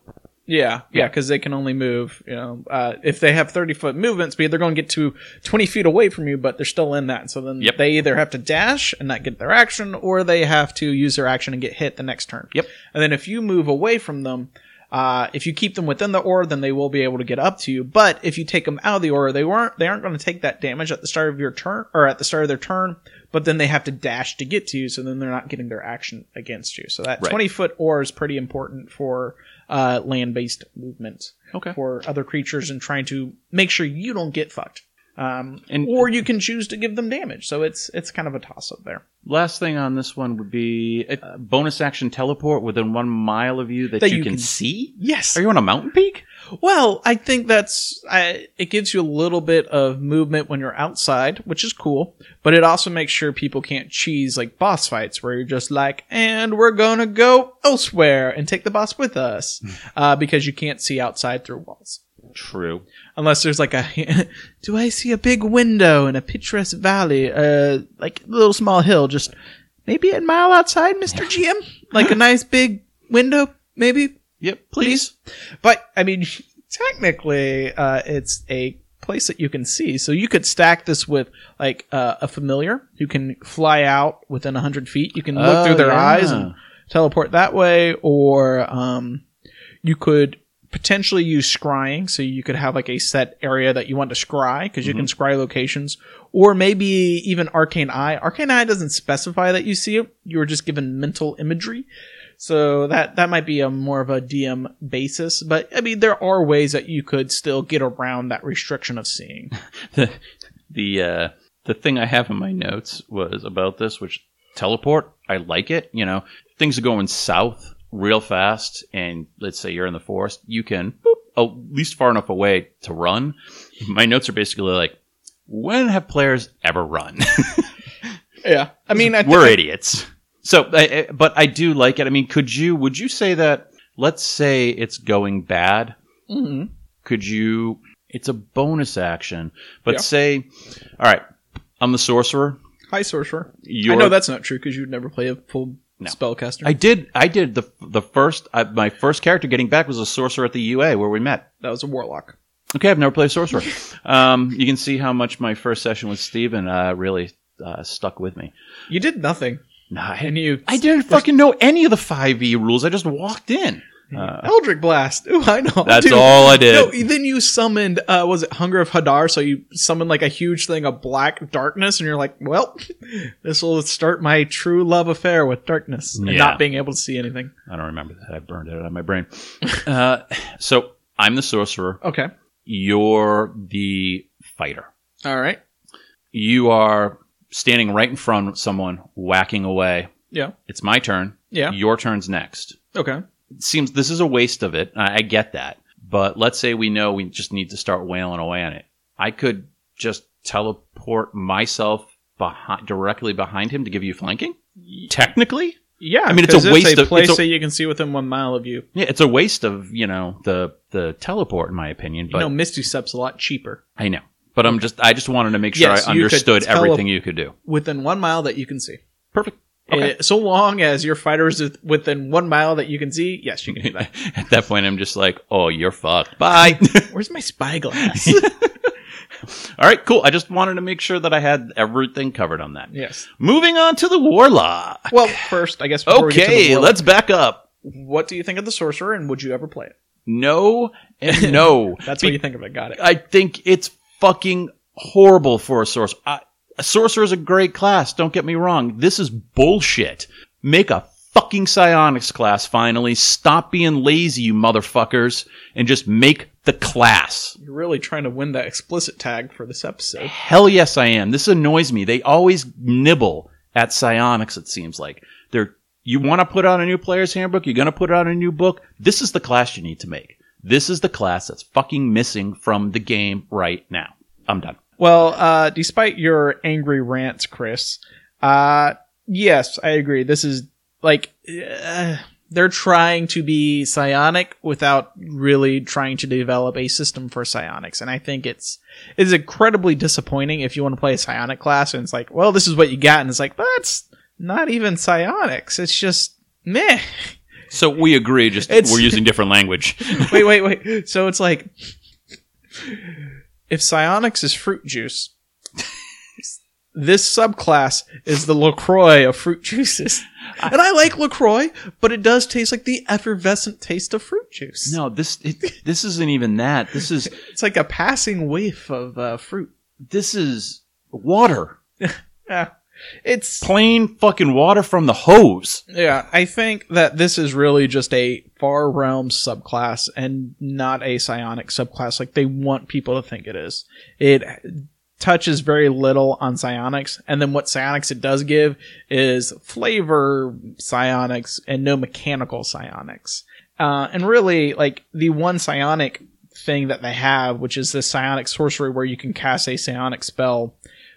Yeah, yeah, because they can only move. You know, uh, if they have thirty foot movement speed, they're going to get to twenty feet away from you, but they're still in that. So then Yep. they either have to dash and not get their action, or they have to use their action and get hit the next turn. Yep. And then if you move away from them, Uh, if you keep them within the aura, then they will be able to get up to you. But if you take them out of the aura, they weren't they aren't going to take that damage at the start of your turn or at the start of their turn. But then they have to dash to get to you, so then they're not getting their action against you. So that Right. twenty foot aura is pretty important for uh, land based movement Okay. for other creatures and trying to make sure you don't get fucked. Um, And- or you can choose to give them damage. So it's it's kind of a toss up there. Last thing on this one would be a bonus action teleport within one mile of you that, That you, you can, can- see. Yes. Are you on a mountain peak? Well, I think that's I, it gives you a little bit of movement when you're outside, which is cool. But it also makes sure people can't cheese like boss fights where you're just like, and we're gonna go elsewhere and take the boss with us, uh, because you can't see outside through walls. True. Unless there's like a, *laughs* do I see a big window in a picturesque valley, uh, like a little small hill, just maybe a mile outside, Mister GM, like a nice big window, maybe Yep. please. But I mean, technically, uh, it's a place that you can see. So you could stack this with like uh, a familiar who can fly out within hundred feet. You can look Oh, through their yeah. eyes and teleport that way, or um, you could potentially use scrying. So you could have like a set area that you want to scry because you can scry locations, or maybe even arcane eye. Arcane eye doesn't specify that you see it. You are just given mental imagery. So that that might be a more of a DM basis, but I mean there are ways that you could still get around that restriction of seeing. *laughs* the the uh, the thing I have in my notes was about this, which teleport. I like it. You know, things are going south real fast, and let's say you're in the forest, you can boop, at least far enough away to run. My notes are basically like, when have players ever run? *laughs* Yeah, I mean I We're idiots. So, I- but I do like it. I mean, could you? Would you say that? Let's say it's going bad. hmm could you it's a bonus action but Yeah. say all right i'm the sorcerer Hi sorcerer. you're, I know that's not true because you'd never play a full No. spellcaster. i did i did the the first I, my first character getting back was a sorcerer at the ua where we met that was a warlock. okay i've never played sorcerer *laughs* um, you can see how much my first session with steven uh, really uh, stuck with me You did nothing, nah, and I, you I didn't fucking know any of the 5e rules i just walked in uh, Eldritch Blast. Ooh, I know. that's Dude, all i did No, then you summoned. Uh, was it Hunger of Hadar? So you summoned like a huge thing of black darkness, and you're like, "Well, *laughs* this will start my true love affair with darkness and Yeah. not being able to see anything." i don't remember that i burned it out of my brain *laughs* uh, so i'm the sorcerer Okay. you're the fighter. All right. You are standing right in front of someone, whacking away. Yeah. It's my turn. Yeah. Your turn's next. Okay. It seems this is a waste of it. I, I get that. But let's say we know we just need to start wailing away on it. I could just teleport myself behind, directly behind him to give you flanking? Technically? Yeah, I mean, it's a waste it's a of- place it's a- that you can see within one mile of you. Yeah, it's a waste of, you know, the the teleport in my opinion, You but know, Misty Step's a lot cheaper I know. But I'm just I just wanted to make sure Yes, I you could understood everything you could do. within one mile that you can see. Perfect. Okay. Uh, so long as your fighter is within one mile that you can see, yes, you can do that. *laughs* At that point, I'm just like, oh, you're fucked. Bye. *laughs* *laughs* Where's my spyglass? All right, cool. I just wanted to make sure that I had everything covered on that. yes. Moving on to the warlock. Well, first, I guess. Before we get to the Okay, let's back up. What do you think of the sorcerer, and would you ever play it? No and no. That's what you think of it. Got it. I think it's fucking horrible for a sorcerer. I, a sorcerer is a great class. Don't get me wrong. This is bullshit. Make a fucking psionics class finally. Stop being lazy, you motherfuckers, and just make the class. You're really trying to win that explicit tag for this episode. Hell yes, I am. This annoys me. They always nibble at psionics. It seems like they're. You want to put out a new player's handbook? You're going to put out a new book. This is the class you need to make. This is the class that's fucking missing from the game right now. I'm done. Well, uh, despite your angry rants, Chris, uh, yes, I agree. This is like uh, they're trying to be psionic without really trying to develop a system for psionics, and I think it's it's incredibly disappointing if you want to play a psionic class and it's like, well, this is what you got, and it's like, that's not even psionics. It's just meh. *laughs* So we agree. Just It's- we're using different language. *laughs* wait, wait, wait. So it's like if psionics is fruit juice, this subclass is the LaCroix of fruit juices. And I like LaCroix, but it does taste like the effervescent taste of fruit juice. No, this it, this isn't even that. This is It's like a passing waif of uh, fruit. this is water. *laughs* Yeah. It's Plain fucking water from the hose. Yeah, I think that this is really just a far realm subclass and not a psionic subclass like they want people to think it is. It touches very little on psionics, and then what psionics it does give is flavor psionics and no mechanical psionics. Uh, and really, like the one psionic thing that they have, which is this psionic sorcery where you can cast a psionic spell,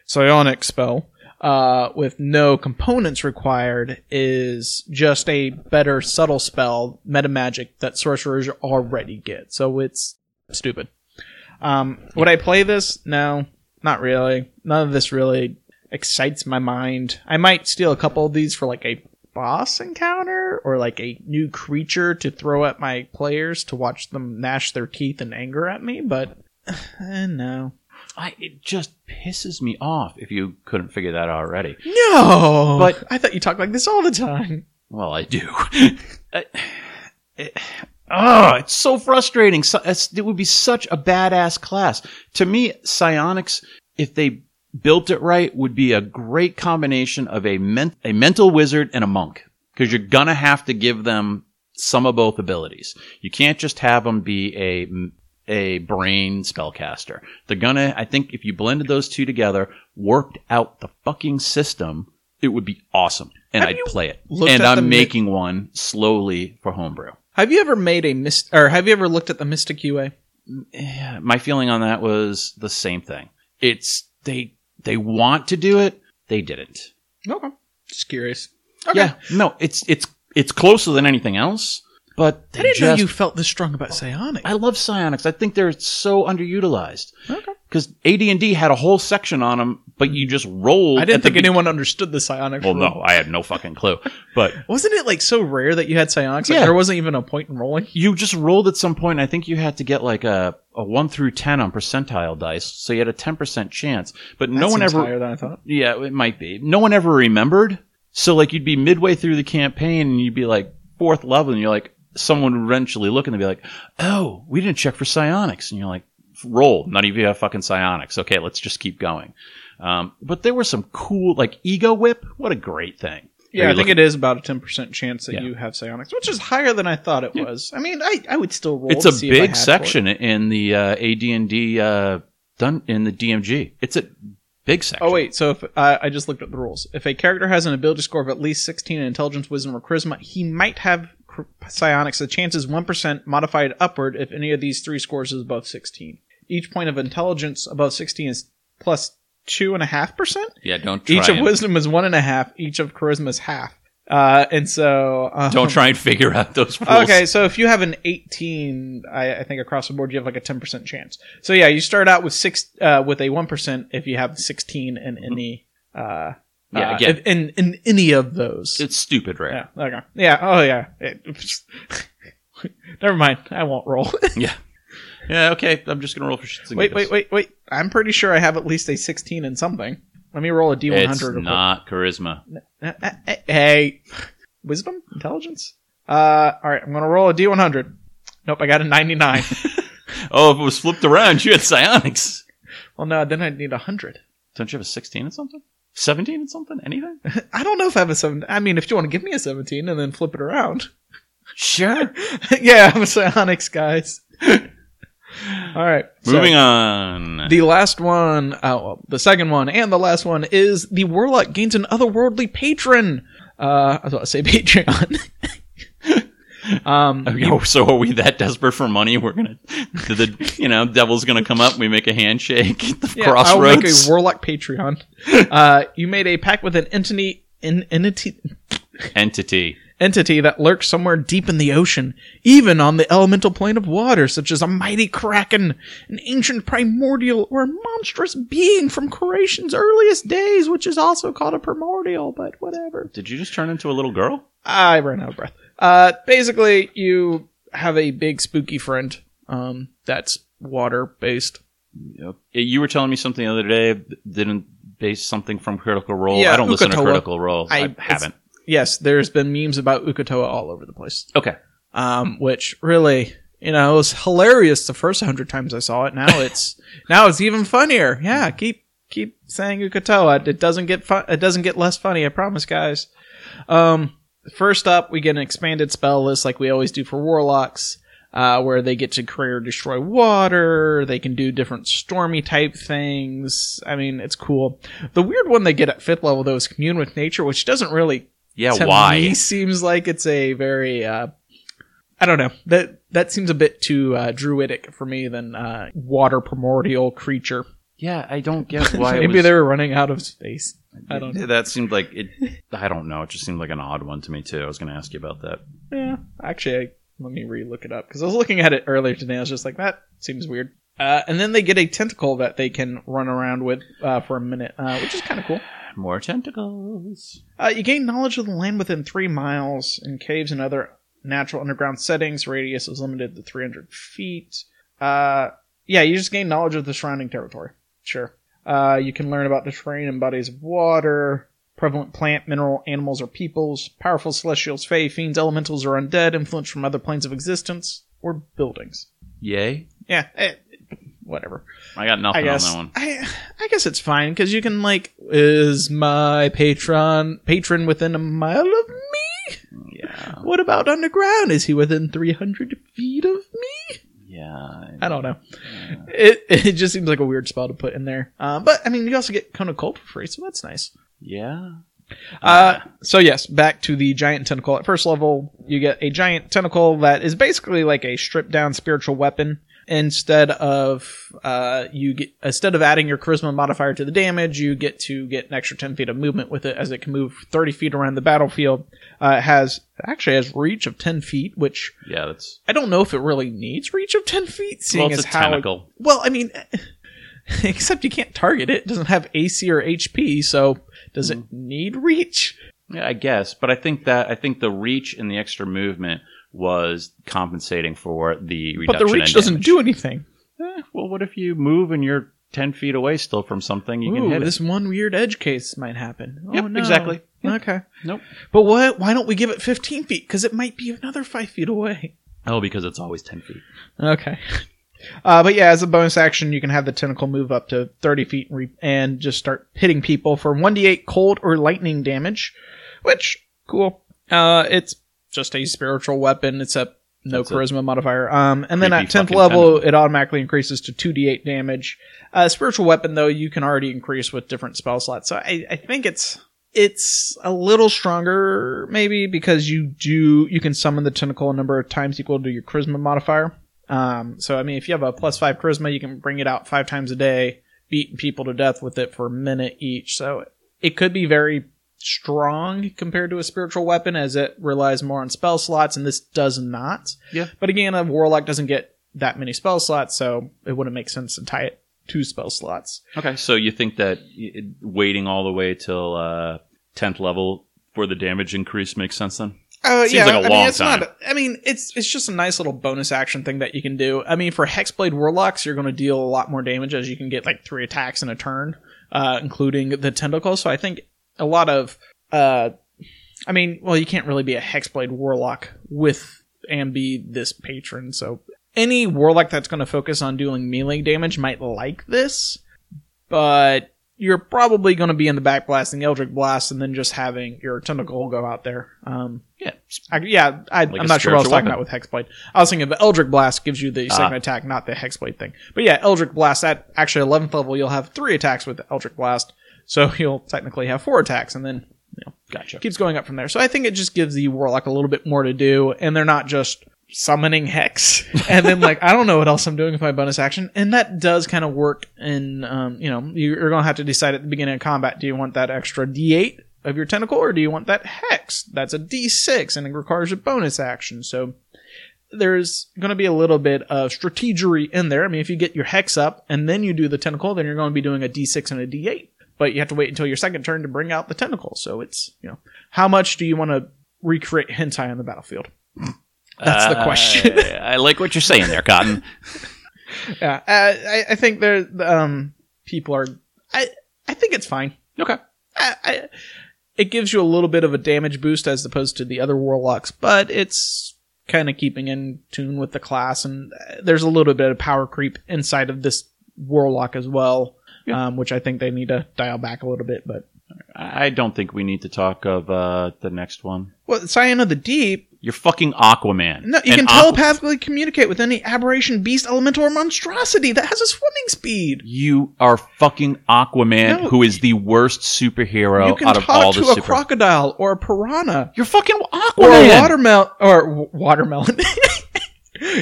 psionic spell, uh, with no components required is just a better subtle spell, meta magic that sorcerers already get. So it's stupid. Um, would I play this? No, not really. None of this really excites my mind. I might steal a couple of these for like a boss encounter or like a new creature to throw at my players to watch them gnash their teeth in anger at me, but *sighs* eh, no. I, it just pisses me off if you couldn't figure that out already. No, But- I thought you talked like this all the time. Well, I do. I- *laughs* uh, it- oh, it's so frustrating. So, it's, it would be such a badass class. To me, psionics, if they built it right, would be a great combination of a, men- a mental wizard and a monk. Because you're gonna have to give them some of both abilities. You can't just have them be a a brain spellcaster. They're gonna, I think, if you blended those two together, worked out the fucking system, it would be awesome, and Have I'd you play it. looked And at the I'm mi- making one slowly for homebrew. Have you ever made a mist, or have you ever looked at the Mystic UA? Yeah, my feeling on that was the same thing. It's they they want to do it, they didn't. Okay, just curious. Okay. Yeah, no, it's it's it's closer than anything else, but I didn't just, know you felt this strong about psionics. I love psionics. I think they're so underutilized. Okay. because AD&D had a whole section on them, but you just rolled. I didn't think be- anyone understood the psionics. Well, rule. no, I had no fucking clue. But *laughs* Wasn't it like so rare that you had psionics? Like Yeah. there wasn't even a point in rolling. you just rolled at some point. I think you had to get like a, a one through ten on percentile dice, so you had a ten percent chance. But no That one ever. higher than I thought. Yeah, it might be. No one ever remembered. So like you'd be midway through the campaign and you'd be like fourth level, and you're like someone would eventually look and they'd be like, "Oh, we didn't check for psionics," and you're like, "Roll, not even have fucking psionics." Okay, let's just keep going. Um, but there were some cool like ego whip. What a great thing. Yeah, I think looking- it is about a ten percent chance that Yeah. you have psionics, which is higher than I thought it was. I mean, I, I would still roll. It. It's to a see if I big had for it. section in the uh, AD&D uh, done in the DMG. It's a big section. Oh wait, so if uh, I just looked at the rules, if a character has an ability score of at least sixteen in intelligence, wisdom, or charisma, he might have psionics. The chance is one percent modified upward if any of these three scores is above sixteen. Each point of intelligence above sixteen is plus plus two and a half percent. yeah, don't try Each of and, wisdom is one and a half. Each of charisma is half. Uh, and so uh, don't try and figure out those rules. Okay, so if you have an 18, I, I think across the board you have like a 10% chance. So yeah, you start out with six uh, with a 1% if you have 16 in any uh, Yeah, uh, again. if- in in any of those. It's stupid rare. yeah. Okay. Yeah. Oh yeah. It- *laughs* Never mind. I won't roll. *laughs* Yeah. Yeah, okay. I'm just going to roll for shits and wait, wait, wait, wait. I'm pretty sure I have at least a 16 in something. Let me roll a D100. It's real quick. not charisma. Uh, uh, uh, Hey, wisdom, intelligence. Uh, all right. I'm gonna roll a D100. Nope, I got a 99. *laughs* Oh, if it was flipped around, you had psionics. well, no, then I'd need a hundred. Don't you have a 16 and something? 17 and something? Anything? *laughs* I don't know if I have a seven. I mean, if you want to give me a 17 and then flip it around. Sure. *laughs* yeah, I'm a psionics, guys. *laughs* All right. so Moving on. The last one, oh, well, the second one, and the last one is the warlock gains an otherworldly patron. Uh, I was about to say Patreon. Um, *laughs* Okay, so are we that desperate for money? We're gonna, the, the you know, devil's gonna come up. We make a handshake at the yeah, I'll make a warlock Patreon. *laughs* uh, you made a pact with an entity, in, entity, Entity. entity that lurks somewhere deep in the ocean, even on the elemental plane of water, such as a mighty kraken, an ancient primordial, or a monstrous being from creation's earliest days, which is also called a primordial, but whatever. Did you just turn into a little girl? I ran out of breath. Uh, basically, you have a big spooky friend um, that's water based. Yep. You were telling me something the other day. Didn't base something from Critical Role? Yeah, I don't listen to Critical Role. I, I- haven't. Yes, there's been memes about Uk'otoa all over the place. Okay. Um, which really, you know, it was hilarious the first hundred times I saw it. Now *laughs* it's now it's even funnier. Yeah, keep keep saying Uk'otoa. It doesn't get fun. It doesn't get less funny. I promise, guys. Um, first up, we get an expanded spell list like we always do for warlocks. Uh, where they get to create or destroy water, they can do different stormy type things. I mean, it's cool. The weird one they get at fifth level though is commune with nature, which doesn't really Yeah, to why? me seems like it's a very uh I don't know. That that seems a bit too uh, druidic for me than uh, water primordial creature. Yeah, I don't get *laughs* why. it Maybe was- they were running out of space. I don't know. That seemed like it. I don't know. It just seemed like an odd one to me too. I was going to ask you about that. Yeah, actually, I, let me re-look it up because I was looking at it earlier today. I was just like, that seems weird. Uh, and then they get a tentacle that they can run around with uh, for a minute, uh, which is kind of cool. More tentacles. Uh, you gain knowledge of the land within three miles in caves and other natural underground settings. Radius is limited to 300 feet. Uh, yeah, you just gain knowledge of the surrounding territory. Sure. Uh, you can learn about the terrain and bodies of water, prevalent plant, mineral, animals, or peoples, powerful celestials, fae, fiends, elementals, or undead, influence from other planes of existence, or buildings. Yay! Yeah, eh, whatever. I got I nothing on that one. I I guess it's fine because you can like is my patron patron within a mile of me? Yeah, What about underground? Is he within three hundred feet of me? Yeah. I don't know. It *laughs* it just seems like a weird spell to put in there. Uh, but I mean, you also get of Cold for free, so that's nice. Yeah. Uh, so yes, back to the giant tentacle. At first level, you get a giant tentacle that is basically like a stripped down spiritual weapon. Instead of uh, you get instead of adding your charisma modifier to the damage, you get to get an extra ten feet of movement with it, as it can move thirty feet around the battlefield. Uh, it has actually has reach of ten feet, which Yeah, that's I don't know if it really needs reach of ten feet, seeing well, it's as a how tentacle. well, I mean, *laughs* except you can't target it. It doesn't have AC or HP, so does it Mm-hmm. need reach? Yeah, I guess, but I think that I think the reach and the extra movement was compensating for the But the reach doesn't do anything. Eh, well, what if you move and you're ten feet away still from something? You can hit this one weird edge case might happen. Yep, oh, no. exactly. Yep. Okay. Nope. But what? Why don't we give it 15 feet? Because it might be another five feet away. Oh, because it's always ten feet. Okay. *laughs* Uh, but yeah, as a bonus action, you can have the tentacle move up to 30 feet and, re- and just start hitting people for 1d8 cold or lightning damage, which, cool. Uh, it's just a spiritual weapon. It's a no That's charisma modifier. Um, and then at 10th level, it automatically increases to 2d8 damage. Uh, spiritual weapon, though, you can already increase with different spell slots. So I, I think it's, it's a little stronger, maybe, because you do, you can summon the tentacle a number of times equal to your charisma modifier. Um, so I mean, if you have a plus five charisma, you can bring it out five times a day, beating people to death with it for a minute each. So it could be very strong compared to a spiritual weapon, as it relies more on spell slots, and this does not. Yeah. But again, a warlock doesn't get that many spell slots, so it wouldn't make sense to tie it to spell slots. Okay, so you think that waiting all the way till uh, tenth level for the damage increase makes sense then? Oh Seems yeah, like a I mean long it's time. not. I mean it's it's just a nice little bonus action thing that you can do. I mean for Hexblade Warlocks, you're going to deal a lot more damage as you can get like three attacks in a turn, uh, including the tentacle. So I think a lot of, uh, I mean, well, you can't really be a Hexblade Warlock with and be this patron. So any Warlock that's going to focus on dealing melee damage might like this, but you're probably going to be in the back blasting Eldritch Blast and then just having your tentacle go out there. Um, Yeah. I, yeah, I, Like I'm a not sure what I was talking weapon. about with Hexblade. I was thinking the Eldritch Blast gives you the second Ah. attack, not the Hexblade thing. But yeah, Eldritch Blast at actually 11th level, you'll have three attacks with Eldritch Blast, so *laughs* he'll technically have four attacks, and then you know Gotcha. keeps going up from there. So I think it just gives the Warlock a little bit more to do, and they're not just summoning Hex, *laughs* and then like I don't know what else I'm doing with my bonus action, and that does kind of work. In um, you know, you're gonna have to decide at the beginning of combat: do you want that extra D8 of your tentacle, or do you want that Hex? That's a D6, and it requires a bonus action. So there's going to be a little bit of strategery in there. I mean, if you get your hex up and then you do the tentacle, then you're going to be doing a d6 and a d8. But you have to wait until your second turn to bring out the tentacle. So it's, you know, how much do you want to recreate hentai on the battlefield? That's the Uh, question. *laughs* I like what you're saying there, Cotton. *laughs* yeah, uh, I, I think there, um, people are. I I think it's fine. Okay. I, I, it gives you a little bit of a damage boost as opposed to the other warlocks, but it's kind of keeping in tune with the class, and uh, there's a little bit of power creep inside of this warlock as well, Yeah. um, which I think they need to dial back a little bit. But I don't think we need to talk of uh, the next one. well, Scion of the Deep, You're fucking Aquaman. no, you And can Aqu- telepathically communicate with any aberration, beast, elemental, or monstrosity that has a swimming speed. You are fucking Aquaman, No. who is the worst superhero you can out of talk all to the a super. crocodile or a piranha. You're fucking or Aquaman. a watermelon or w- watermelon.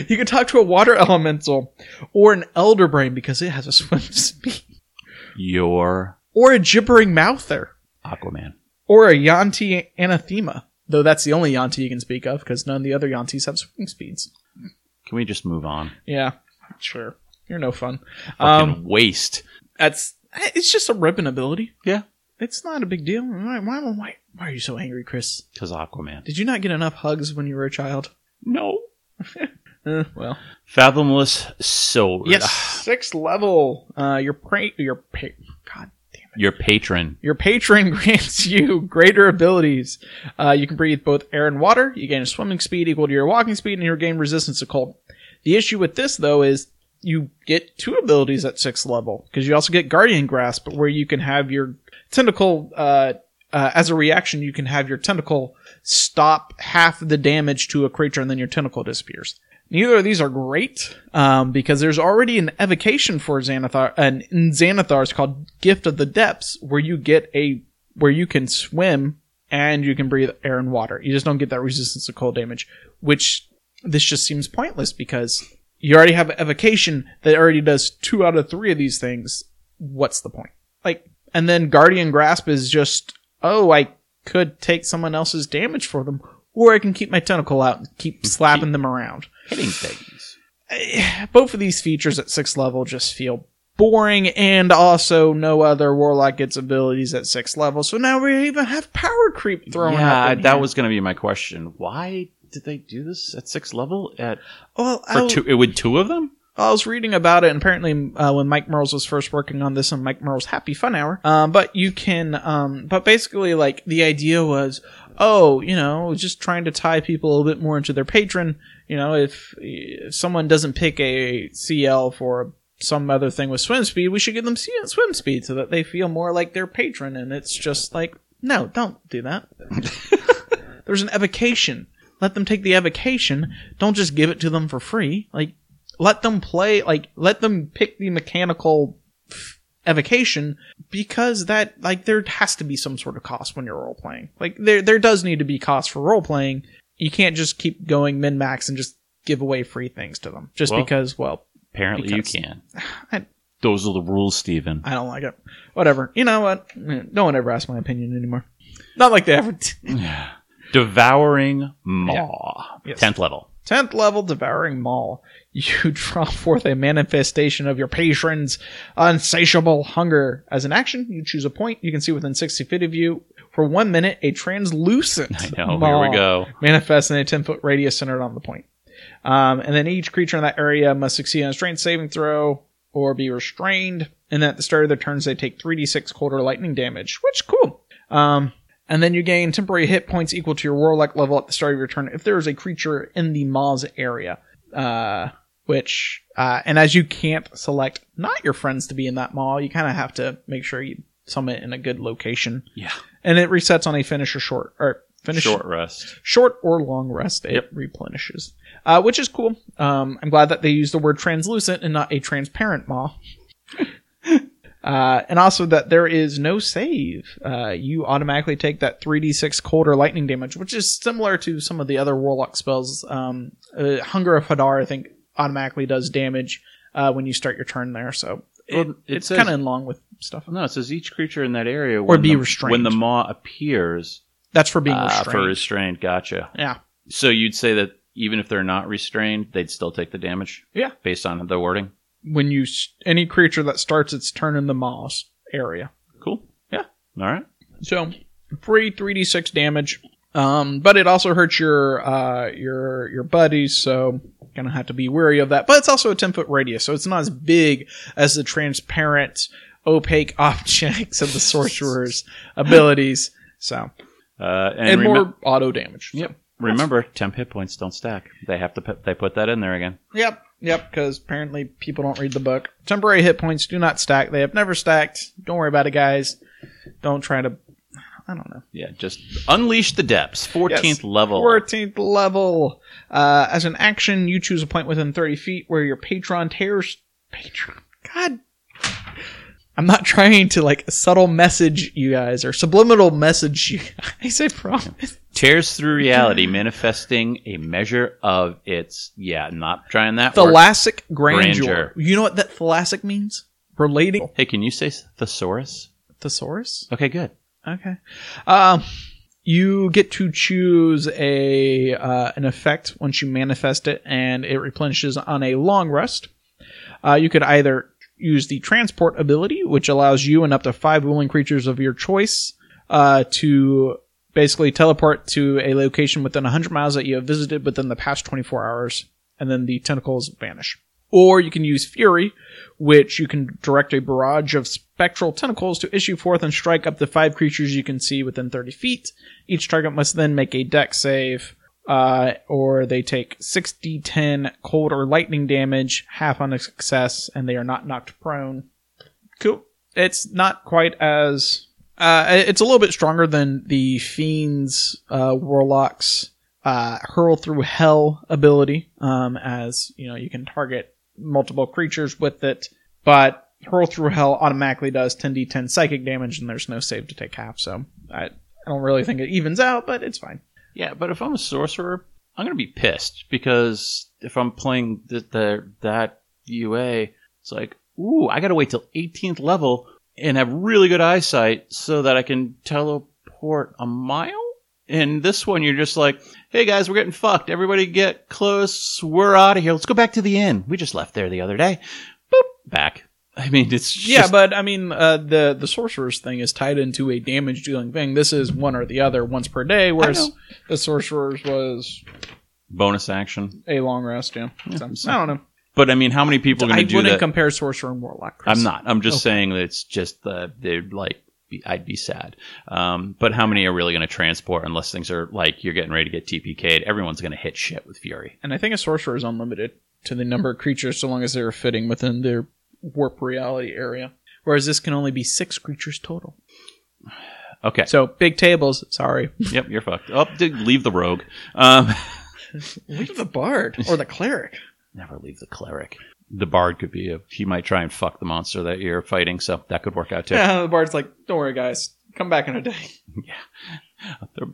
you can talk to a water elemental or an elder brain because it has a swim *laughs* speed, You're or a gibbering mouther, Aquaman. or a Yuan-ti anathema. Though that's the only Yuan-ti you can speak of because none of the other Yuan-tis have swimming speeds. Can we just move on? Yeah, sure. You're no fun. Fucking Um, waste. that's it's just a ribbon ability. Yeah. It's not a big deal. Why, why, why, why are you so angry, Chris? Because Aquaman. Did you not get enough hugs when you were a child? No. *laughs* Uh, well, Fathomless Soul. Yes, sixth level. Uh, your pra- your pa- God damn it. Your patron. Your patron *laughs* grants you greater abilities. Uh, you can breathe both air and water. You gain a swimming speed equal to your walking speed, and you gain resistance to cold. The issue with this though is you get two abilities at sixth level because you also get guardian grasp, where you can have your tentacle. Uh, uh, as a reaction, you can have your tentacle stop half the damage to a creature, and then your tentacle disappears. Neither of these are great um, because there's already an evocation for Xanathar, and in Xanathar called Gift of the Depths, where you get a where you can swim and you can breathe air and water. You just don't get that resistance to cold damage, which this just seems pointless because you already have evocation that already does two out of three of these things. What's the point? Like, and then Guardian Grasp is just, oh, I could take someone else's damage for them, or I can keep my tentacle out and keep slapping them around. Hitting things. Both of these features at sixth level just feel boring, and also no other warlock gets abilities at sixth level. So now we even have power creep thrown yeah, that here. was going to be my question. Why did they do this at sixth level? At well. for two, it with two of them? I was reading about it, and apparently, uh, when Mike Mearls was first working on this on Mike Mearls' Happy Fun Hour, um, but you can, um, but basically, like the idea was, oh, you know, just trying to tie people a little bit more into their patron. You know, if, if someone doesn't pick a CL for some other thing with swim speed, we should give them C- swim speed so that they feel more like their patron. And it's just like, no, don't do that. *laughs* There's an evocation. Let them take the evocation. Don't just give it to them for free. Like, let them play, like, let them pick the mechanical evocation because that, like, there has to be some sort of cost when you're role playing. Like, there, there does need to be cost for role playing. You can't just keep going min max and just give away free things to them just Well- because, well, Apparently Because- you can. *sighs* I, Those are the rules, Steven. I don't like it. Whatever. You know what? No one ever asks my opinion anymore. Not like they ever. *sighs* Devouring Maw. Yes. Tenth level. 10th level Devouring Maw. You *laughs* draw forth a manifestation of your patron's insatiable hunger. As an action, you choose a point you can see within 60 feet of you. For one minute, a translucent I know. Here we go. manifests in a 10 foot radius centered on the point. Um, and then each creature in that area must succeed on a strength saving throw or be restrained. And then at the start of their turns, they take 3d6 cold or lightning damage, which cool. Um, and then you gain temporary hit points equal to your warlock level at the start of your turn if there is a creature in the Maw's area. Uh, which, uh, and as you can't select not your friends to be in that Maw, you kind of have to make sure you summon it in a good location. Yeah. And it resets on a finish or short, or finish Short rest. short or long rest it Yep. replenishes. Uh, which is cool. Um, i'm glad that they used the word translucent and not a transparent maw *laughs* uh, and also that there is no save. Uh, you automatically take that 3d6 cold or lightning damage which is similar to some of the other warlock spells. Um, uh, hunger of hadar i think automatically does damage uh, when you start your turn there. So it, Well, it it's says- kind of in long with stuff No, it says each creature in that area Or be the, restrained. when the maw appears that's for being ah, restrained for restrained. Gotcha. yeah So you'd say that even if they're not restrained, they'd still take the damage yeah based on the wording. when you any creature that starts its turn in the Maw's area. Cool. Yeah. All right. So free three d six damage. Um, but it also hurts your uh your your buddies, so gonna have to be wary of that. But it's also a ten foot radius, so it's not as big as the transparent opaque *laughs* objects of the sorcerer's *laughs* abilities. So Uh, and and, remem- more auto damage. Yep. Remember, temp hit points don't stack. They have to put, they put that in there again. Yep, yep, because apparently people don't read the book. Temporary hit points do not stack. They have never stacked. Don't worry about it, guys. Don't try to. I don't know. Yeah, just unleash the depths. 14th level. 14th level. Uh, as an action, you choose a point within 30 feet where your patron tears. Patron. God. I'm not trying to like subtle message you guys or subliminal message you guys. I say promise. Tears through reality, manifesting a measure of its. Yeah, not trying that. Thalassic grandeur. Grandeur. You know what that thalassic means? Relating. Hey, can you say thesaurus? Thesaurus? Okay, good. Okay. Um, you get to choose a uh, an effect once you manifest it, and it replenishes on a long rest. Uh, you could either use the transport ability, which allows you and up to five willing creatures of your choice uh, to basically teleport to a location within 100 miles that you have visited within the past 24 hours, and then the tentacles vanish. Or you can use Fury, which you can direct a barrage of spectral tentacles to issue forth and strike up to five creatures you can see within 30 feet. Each target must then make a Dex save, uh, or they take 6d10 cold or lightning damage, half on a success, and they are not knocked prone. Cool. It's not quite as. Uh, it's a little bit stronger than the Fiend's uh, Warlock's uh, Hurl Through Hell ability, um, as you know, you can target multiple creatures with it, but Hurl Through Hell automatically does 10d10 psychic damage, and there's no save to take half, so I, I don't really think it evens out, but it's fine. Yeah, but if I'm a sorcerer, I'm gonna be pissed because if I'm playing the, the that UA, it's like, ooh, I gotta wait till 18th level and have really good eyesight so that I can teleport a mile. And this one, you're just like, hey guys, we're getting fucked. Everybody get close. We're out of here. Let's go back to the inn. We just left there the other day. Boop, back. I mean, it's just, Yeah, but I mean, uh, the the sorcerer's thing is tied into a damage dealing thing. This is one or the other once per day, whereas the sorcerer's was bonus action. a long rest. Yeah, So, I don't know. But I mean, how many people are I going to do wouldn't compare sorcerer and warlock. Chris. I'm not. I'm just Okay. saying that it's just the they're like be- I'd be sad. Um, but how many are really going to transport unless things are like you're getting ready to get TPK'd? Everyone's going to hit shit with Fury. And I think a sorcerer is unlimited to the number of creatures so long as they're fitting within their warp reality area. Whereas this can only be six creatures total. Okay. So big tables. Sorry. *laughs* yep, you're fucked. Oh, dude, leave the rogue. Um, *laughs* Leave the bard or the cleric. never leave the cleric. The bard could be a. He might try and fuck the monster that you're fighting, so that could work out too. Yeah, *laughs* the bard's like, don't worry, guys. Come back in a day. *laughs* Yeah.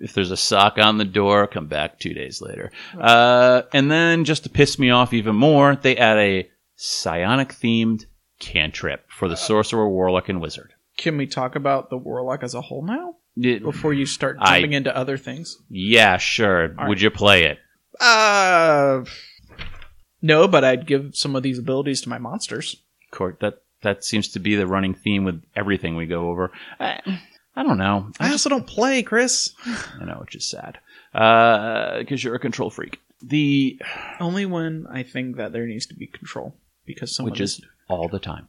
If there's a sock on the door, come back two days later. Uh, and then just to piss me off even more, they add a psionic themed cantrip for the sorcerer, warlock, and wizard. Can we talk about the warlock as a whole now It- before you start I- jumping into other things? yeah, sure. All Would you play it? Uh, no, but I'd give some of these abilities to my monsters. Court. That that seems to be the running theme with everything we go over. I, I don't know. I also don't play, Chris. *sighs* I know, which is sad. Uh, because you're a control freak. The Only when I think that there needs to be control because someone which is all the time.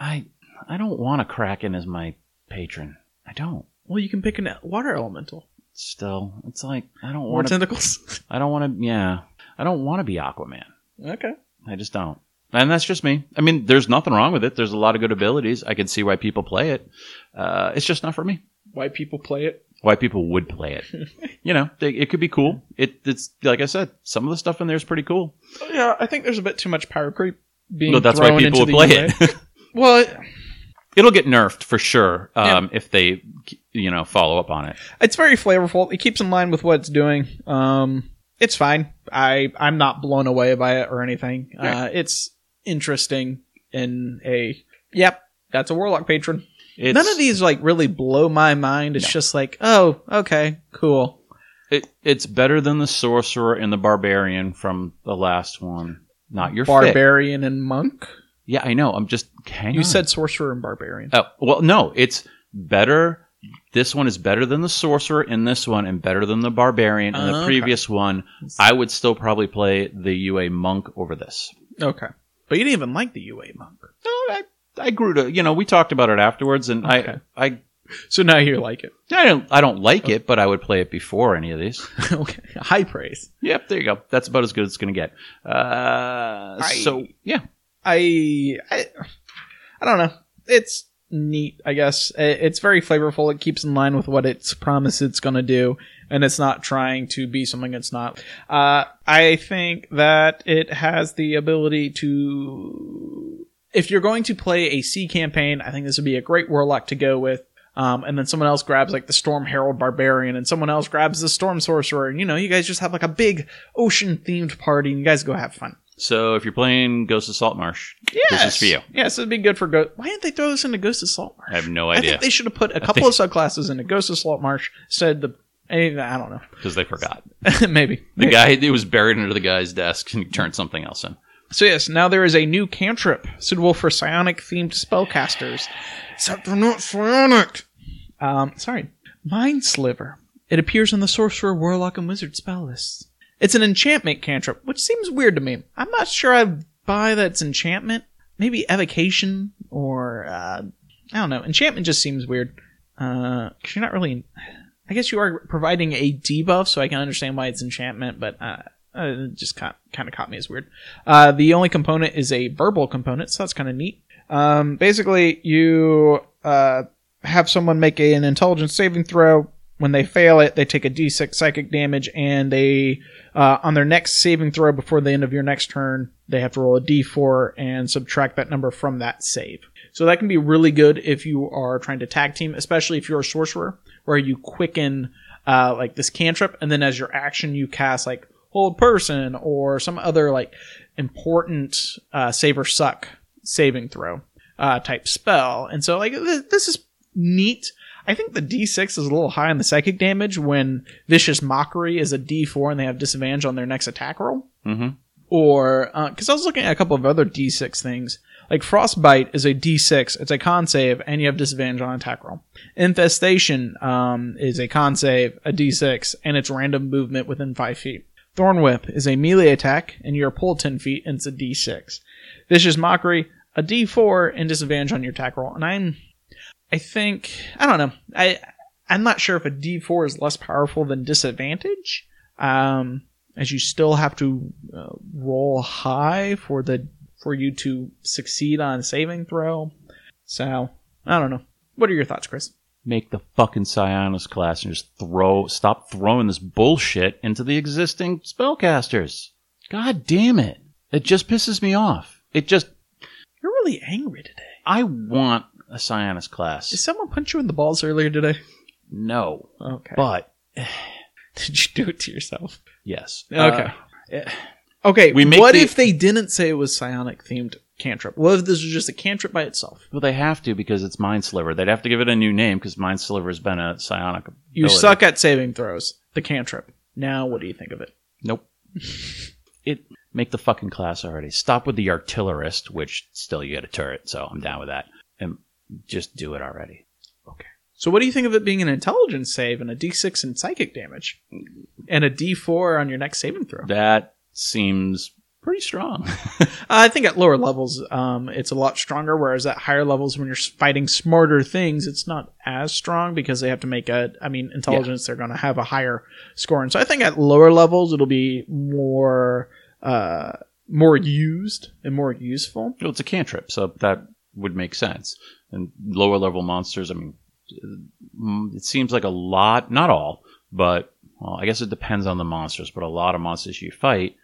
I I don't want a Kraken as my patron. I don't. well, you can pick a water elemental Still, it's like I don't want tentacles. *laughs* I don't want to. Yeah, I don't want to be Aquaman. okay. I just don't. And that's just me. I mean, there's nothing wrong with it. There's a lot of good abilities. I can see why people play it. Uh, it's just not for me. Why people play it? Why people would play it. *laughs* you know, they, it could be cool. It, it's like I said, some of the stuff in there is pretty cool. Yeah, I think there's a bit too much power creep being But that's thrown why people would play UA. it. *laughs* well, it- It'll get nerfed for sure um, if they, you know, follow up on it. it's very flavorful. It keeps in line with what it's doing. Um, it's fine. I I'm not blown away by it or anything. Uh, it's interesting in a yep. That's a warlock patron. It's, None of these like really blow my mind. It's No. just like, oh, okay, cool. It, it's better than the sorcerer and the barbarian from the last one. Not your fit. Barbarian and monk. Yeah, I know. I'm just. Hang You on. said sorcerer and barbarian. Oh well, no. It's better. This one is better than the sorcerer in this one, and better than the barbarian in the Okay. previous one. I would still probably play the UA monk over this. Okay, but you didn't even like the UA monk. No, I, I grew to you know we talked about it afterwards, and Okay. I I So now you like it. I don't I don't like it, but I would play it before any of these. *laughs* okay. High praise. Yep, there you go. That's about as good as it's going to get. Uh, I- so yeah, I, I I don't know. It's neat, I guess. It's very flavorful. It keeps in line with what it's promised it's going to do, and it's not trying to be something it's not. Uh, I think that it has the ability to. If you're going to play a sea campaign, I think this would be a great warlock to go with. Um, and then someone else grabs like the Storm Herald Barbarian, and someone else grabs the Storm Sorcerer, and you know, you guys just have like a big ocean themed party, and you guys go have fun. So if you're playing Ghost of Saltmarsh, Yes. this is for you. Yes, it'd be good for Ghost. Why didn't they throw this into Ghost of Saltmarsh? I have no idea. I idea think they should have put a couple of subclasses into Ghost of Saltmarsh instead of the. I don't know. because they forgot. *laughs* Maybe. The guy it was buried under the guy's desk and he turned something else in. So yes, now there is a new cantrip suitable for psionic themed spellcasters. Except they're not psionic. Um, sorry. Mind Sliver. It appears on the Sorcerer, Warlock, and Wizard spell lists. It's an enchantment cantrip, which seems weird to me. I'm not sure I buy that it's enchantment. Maybe evocation or uh, I don't know. Enchantment just seems weird. Uh, cause you're not really. I guess you are providing a debuff, so I can understand why it's enchantment, but uh, uh, it just kind kind of caught me as weird. Uh, the only component is a verbal component, so that's kind of neat. Um, basically, you uh, have someone make a, an intelligence saving throw. When they fail it, they take a d6 psychic damage, and they uh, on their next saving throw before the end of your next turn, they have to roll a d4 and subtract that number from that save. So that can be really good if you are trying to tag team, especially if you're a sorcerer, where you quicken uh, like this cantrip, and then as your action, you cast like hold person or some other like important uh, save or suck saving throw uh, type spell. And so like th- this is neat. I think the D6 is a little high on the psychic damage when Vicious Mockery is a D4 and they have disadvantage on their next attack roll. Mm-hmm. Or, because I was looking at a couple of other D6 things. Like Frostbite is a D6, it's a con save, and you have disadvantage on attack roll. Infestation um, is a con save, a D6, and it's random movement within 5 feet. Thorn Whip is a melee attack, and you're pulled 10 feet, and it's a D6. Vicious Mockery, a D4, and disadvantage on your attack roll. And I'm, I think, I don't know. I, I'm not sure if a D4 is less powerful than disadvantage. Um, as you still have to uh, roll high for the for you to succeed on saving throw. So I don't know. What are your thoughts, Chris? Make the fucking Psionics class and just throw stop throwing this bullshit into the existing spellcasters. God damn it. It just pisses me off. It just You're really angry today. I want a Psionics class. Did someone punch you in the balls earlier today? no. Okay. But *sighs* Did you do it to yourself? yes. Okay. Uh, Okay. We make what the- if they didn't say it was psionic themed cantrip? What if this was just a cantrip by itself? well, they have to because it's Mind Sliver. They'd have to give it a new name because Mind Sliver has been a psionic. You ability. suck at saving throws. The cantrip. Now, what do you think of it? Nope. *laughs* it make the fucking class already. Stop with the artillerist, which still you get a turret, so I'm down with that. Just do it already. Okay. So, what do you think of it being an intelligence save and a d6 in psychic damage, and a d4 on your next saving throw? That seems pretty strong. *laughs* I think at lower levels, um, it's a lot stronger. Whereas at higher levels, when you're fighting smarter things, it's not as strong because they have to make a. I mean, intelligence they're going to have a higher score, and so I think at lower levels it'll be more, uh, more used and more useful. well, it's a cantrip, so that would make sense. And lower level monsters, I mean, mm, it seems like a lot, not all, but well, I guess it depends on the monsters, but a lot of monsters you fight,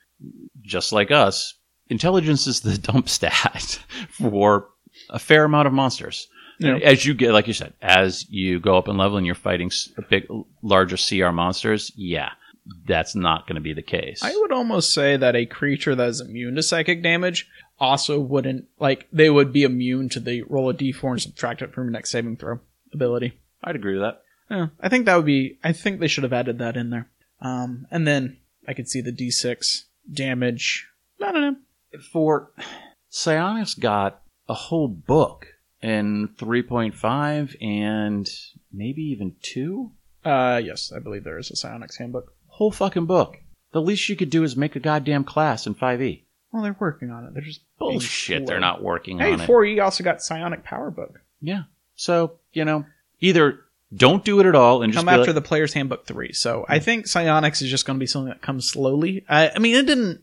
just like us, intelligence is the *laughs* dump stat for a fair amount of monsters. Yeah. As you get, like you said, as you go up in level and you're fighting big, larger CR monsters, yeah, that's not going to be the case. I would almost say that a creature that is immune to psychic damage also wouldn't like they would be immune to the roll a d4 and subtract it from your next saving throw ability. I'd agree with that. Yeah, I think that would be. I think they should have added that in there. Um, and then I could see the d6 damage. I don't know. for Psionics got a whole book in 3.5 and maybe even 2 Uh, yes, I believe there is a psionics handbook. Whole fucking book the least you could do is make a goddamn class in 5e Well, they're working on it. They're just being Bullshit. slow. They're not working Hey, on it. 4E also got Psionic Power Book. Yeah. So, you know, either don't do it at all and just Come be after like- the Player's Handbook 3. So I think Psionics is just going to be something that comes slowly. I, I mean, it didn't.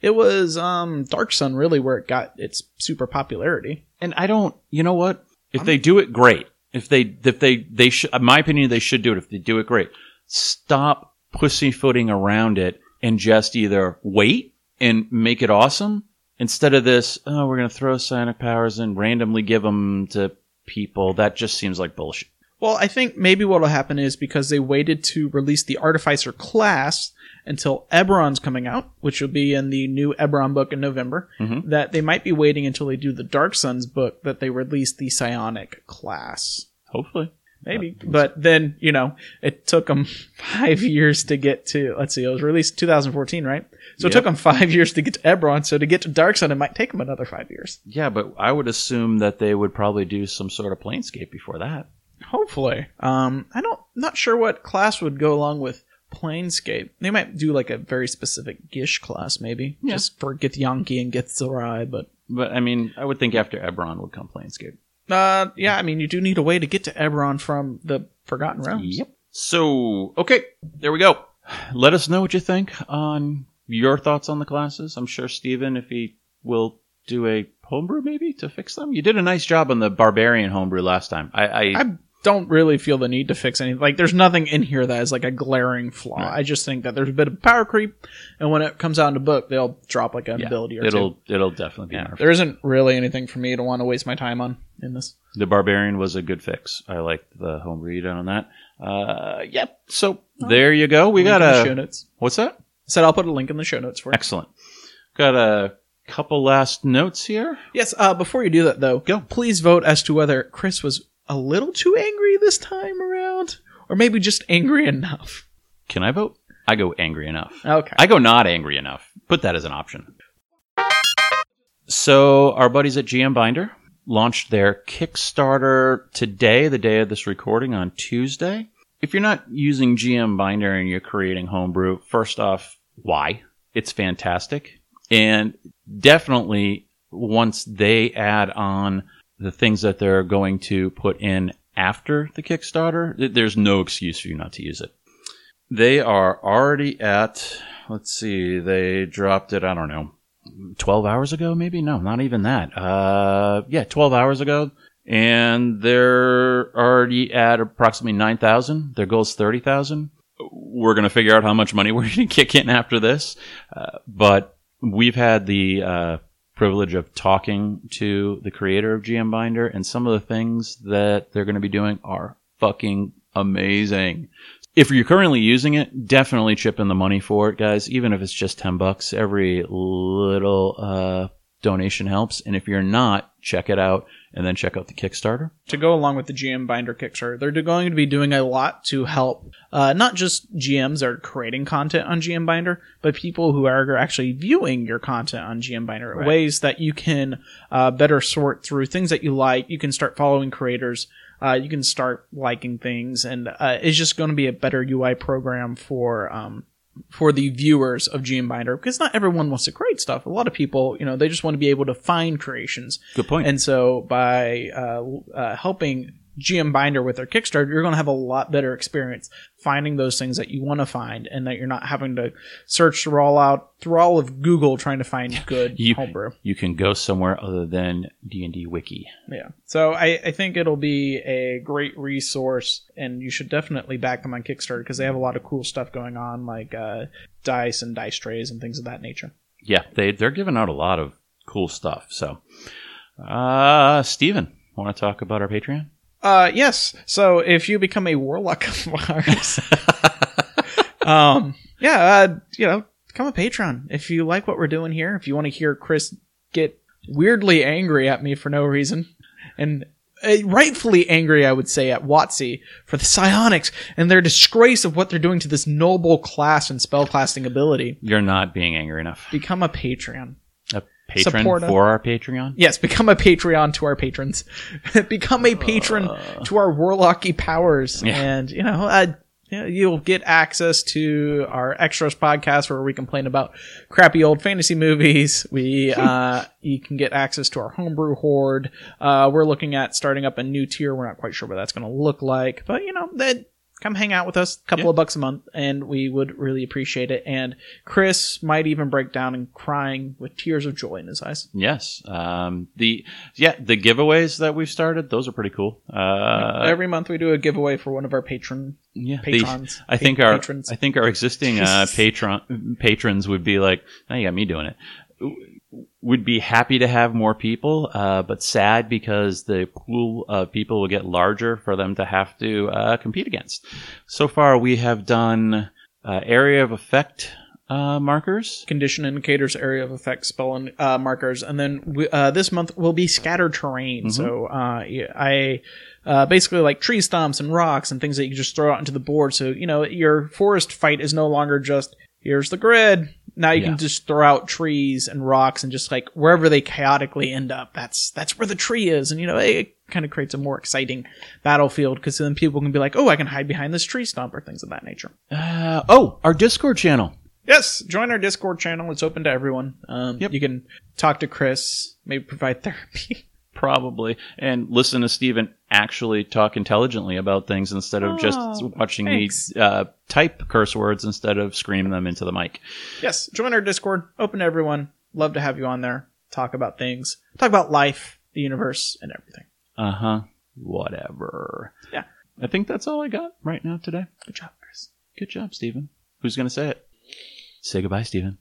It was um, Dark Sun really where it got its super popularity. and I don't, you know what? If they do it, great. If they, if they, they should, in my opinion, they should do it. If they do it, great. Stop pussyfooting around it and just either wait and make it awesome instead of this, oh, we're going to throw psionic powers and randomly give them to people. That just seems like bullshit. Well, I think maybe what will happen is because they waited to release the Artificer class until Eberron's coming out, which will be in the new Eberron book in November, Mhm. that they might be waiting until they do the Dark Suns book that they release the Psionic class. Hopefully. Maybe. But then, you know, it took them *laughs* five years to get to, let's see, it was released 2014, right? So it Yep. took them five years to get to Eberron. So to get to Dark Sun, it might take them another five years. Yeah, but I would assume that they would probably do some sort of planescape before that. Hopefully. Um, I don't, not sure what class would go along with Planescape. They might do like a very specific Gish class, maybe. Yeah. Just for Githyanki and Githzerai, but. But I mean, I would think after Eberron would come planescape. Uh, yeah, I mean, you do need a way to get to Eberron from the Forgotten Realms. Yep. So, okay, there we go. Let us know what you think on your thoughts on the classes. I'm sure Steven, if he will do a homebrew maybe to fix them. You did a nice job on the barbarian homebrew last time. I, I, I don't really feel the need to fix anything. Like, there's nothing in here that is like a glaring flaw. Right. I just think that there's a bit of power creep, and when it comes out in the book, they'll drop like an yeah, ability or it'll two. it'll definitely be Yeah, nerfed. there isn't really anything for me to want to waste my time on in this. The barbarian was a good fix. I liked the homebrew you did on that. Uh, yep. So there you go. We got the show a notes. what's that? I said I'll put a link in the show notes for it. Excellent. Got a couple last notes here. Yes, uh, before you do that, though, Go. please vote as to whether Chris was a little too angry this time around, or maybe just angry enough. Can I vote? I go angry enough. Okay. I go not angry enough. Put that as an option. So our buddies at GM Binder launched their Kickstarter today, the day of this recording on Tuesday. If you're not using GM Binder and you're creating homebrew, first off, why? It's fantastic. And definitely once they add on the things that they're going to put in after the Kickstarter, there's no excuse for you not to use it. They are already at, let's see, they dropped it, I don't know, 12 hours ago, maybe? No, not even that. Uh, yeah, 12 hours ago. And they're already at approximately 9,000. Their goal is 30,000. We're going to figure out how much money *laughs* we're going to kick in after this. Uh, but we've had the, uh, privilege of talking to the creator of GM Binder and some of the things that they're going to be doing are fucking amazing if you're currently using it, definitely chip in the money for it, guys. Even if it's just ten bucks, every little uh, donation helps. And if you're not, check it out and then check out the Kickstarter. to go along with the GM Binder Kickstarter, they're going to be doing a lot to help uh, not just GMs that are creating content on GM Binder, but people who are actually viewing your content on GM Binder. Right. Ways that you can uh, better sort through things that you like. You can start following creators. Uh, you can start liking things, and uh, it's just going to be a better UI program for um, for the viewers of GM Binder because not everyone wants to create stuff. A lot of people, you know, they just want to be able to find creations. Good point. And so by uh, uh, helping GM Binder with their Kickstarter, you're going to have a lot better experience finding those things that you want to find, and that you're not having to search through all out through all of Google trying to find good You- homebrew. you can go somewhere other than D and D Wiki. Yeah. So I, I think it'll be a great resource, and you should definitely back them on Kickstarter because they have a lot of cool stuff going on, like uh, dice and dice trays and things of that nature. Yeah, they they're giving out a lot of cool stuff. So, uh, Steven, want to talk about our Patreon? Uh, yes. So if you become a warlock of *laughs* ours, *laughs* um, yeah, uh, you know, become a patron. If you like what we're doing here, if you want to hear Chris get weirdly angry at me for no reason, and uh, rightfully angry, I would say, at WotC for the psionics and their disgrace of what they're doing to this noble class and spellcasting ability, You're not being angry enough. become a patron. Patron Support for our Patreon. Yes, become a Patreon to our patrons. *laughs* become a patron to our warlocky powers. Yeah. And, you know, uh, you'll get access to our extras podcast where we complain about crappy old fantasy movies. We *laughs* uh, you can get access to our homebrew horde. Uh, we're looking at starting up a new tier. We're not quite sure what that's going to look like, but you know that come hang out with us a couple Yeah. of bucks a month and we would really appreciate it and chris might even break down and crying with tears of joy in his eyes Yes. Um, the yeah the giveaways that we've started those are pretty cool. Uh, every month we do a giveaway for one of our patron yeah, the- patrons I think our patrons I think our existing uh, *laughs* patron patrons would be like, now you got me doing it. Would be happy to have more people, uh, but sad because the pool of people will get larger for them to have to uh, compete against. So far, we have done uh, area of effect uh, markers. condition indicators area of effect spell and uh, markers and then we, uh, this month will be scattered terrain so uh, yeah, i uh, basically like tree stumps and rocks and things that you just throw out into the board so you know your forest fight is no longer just here's the grid now you Yeah. can just throw out trees and rocks and just like wherever they chaotically end up that's that's where the tree is and you know it kind of creates a more exciting battlefield because then people can be like oh i can hide behind this tree stump or things of that nature Uh, oh, our Discord channel. Yes, join our Discord channel. It's open to everyone. Um, Yep. You can talk to Chris, maybe provide *laughs* therapy. Probably. And listen to Steven actually talk intelligently about things instead of just Oh, watching thanks. me uh, type curse words instead of screaming them into the mic. yes, join our Discord. Open to everyone. Love to have you on there. Talk about things. Talk about life, the universe, and everything. Uh huh. Whatever. Yeah. I think that's all I got right now today. Good job, Chris. Good job, Stephen. Who's going to say it? Say goodbye, Steven.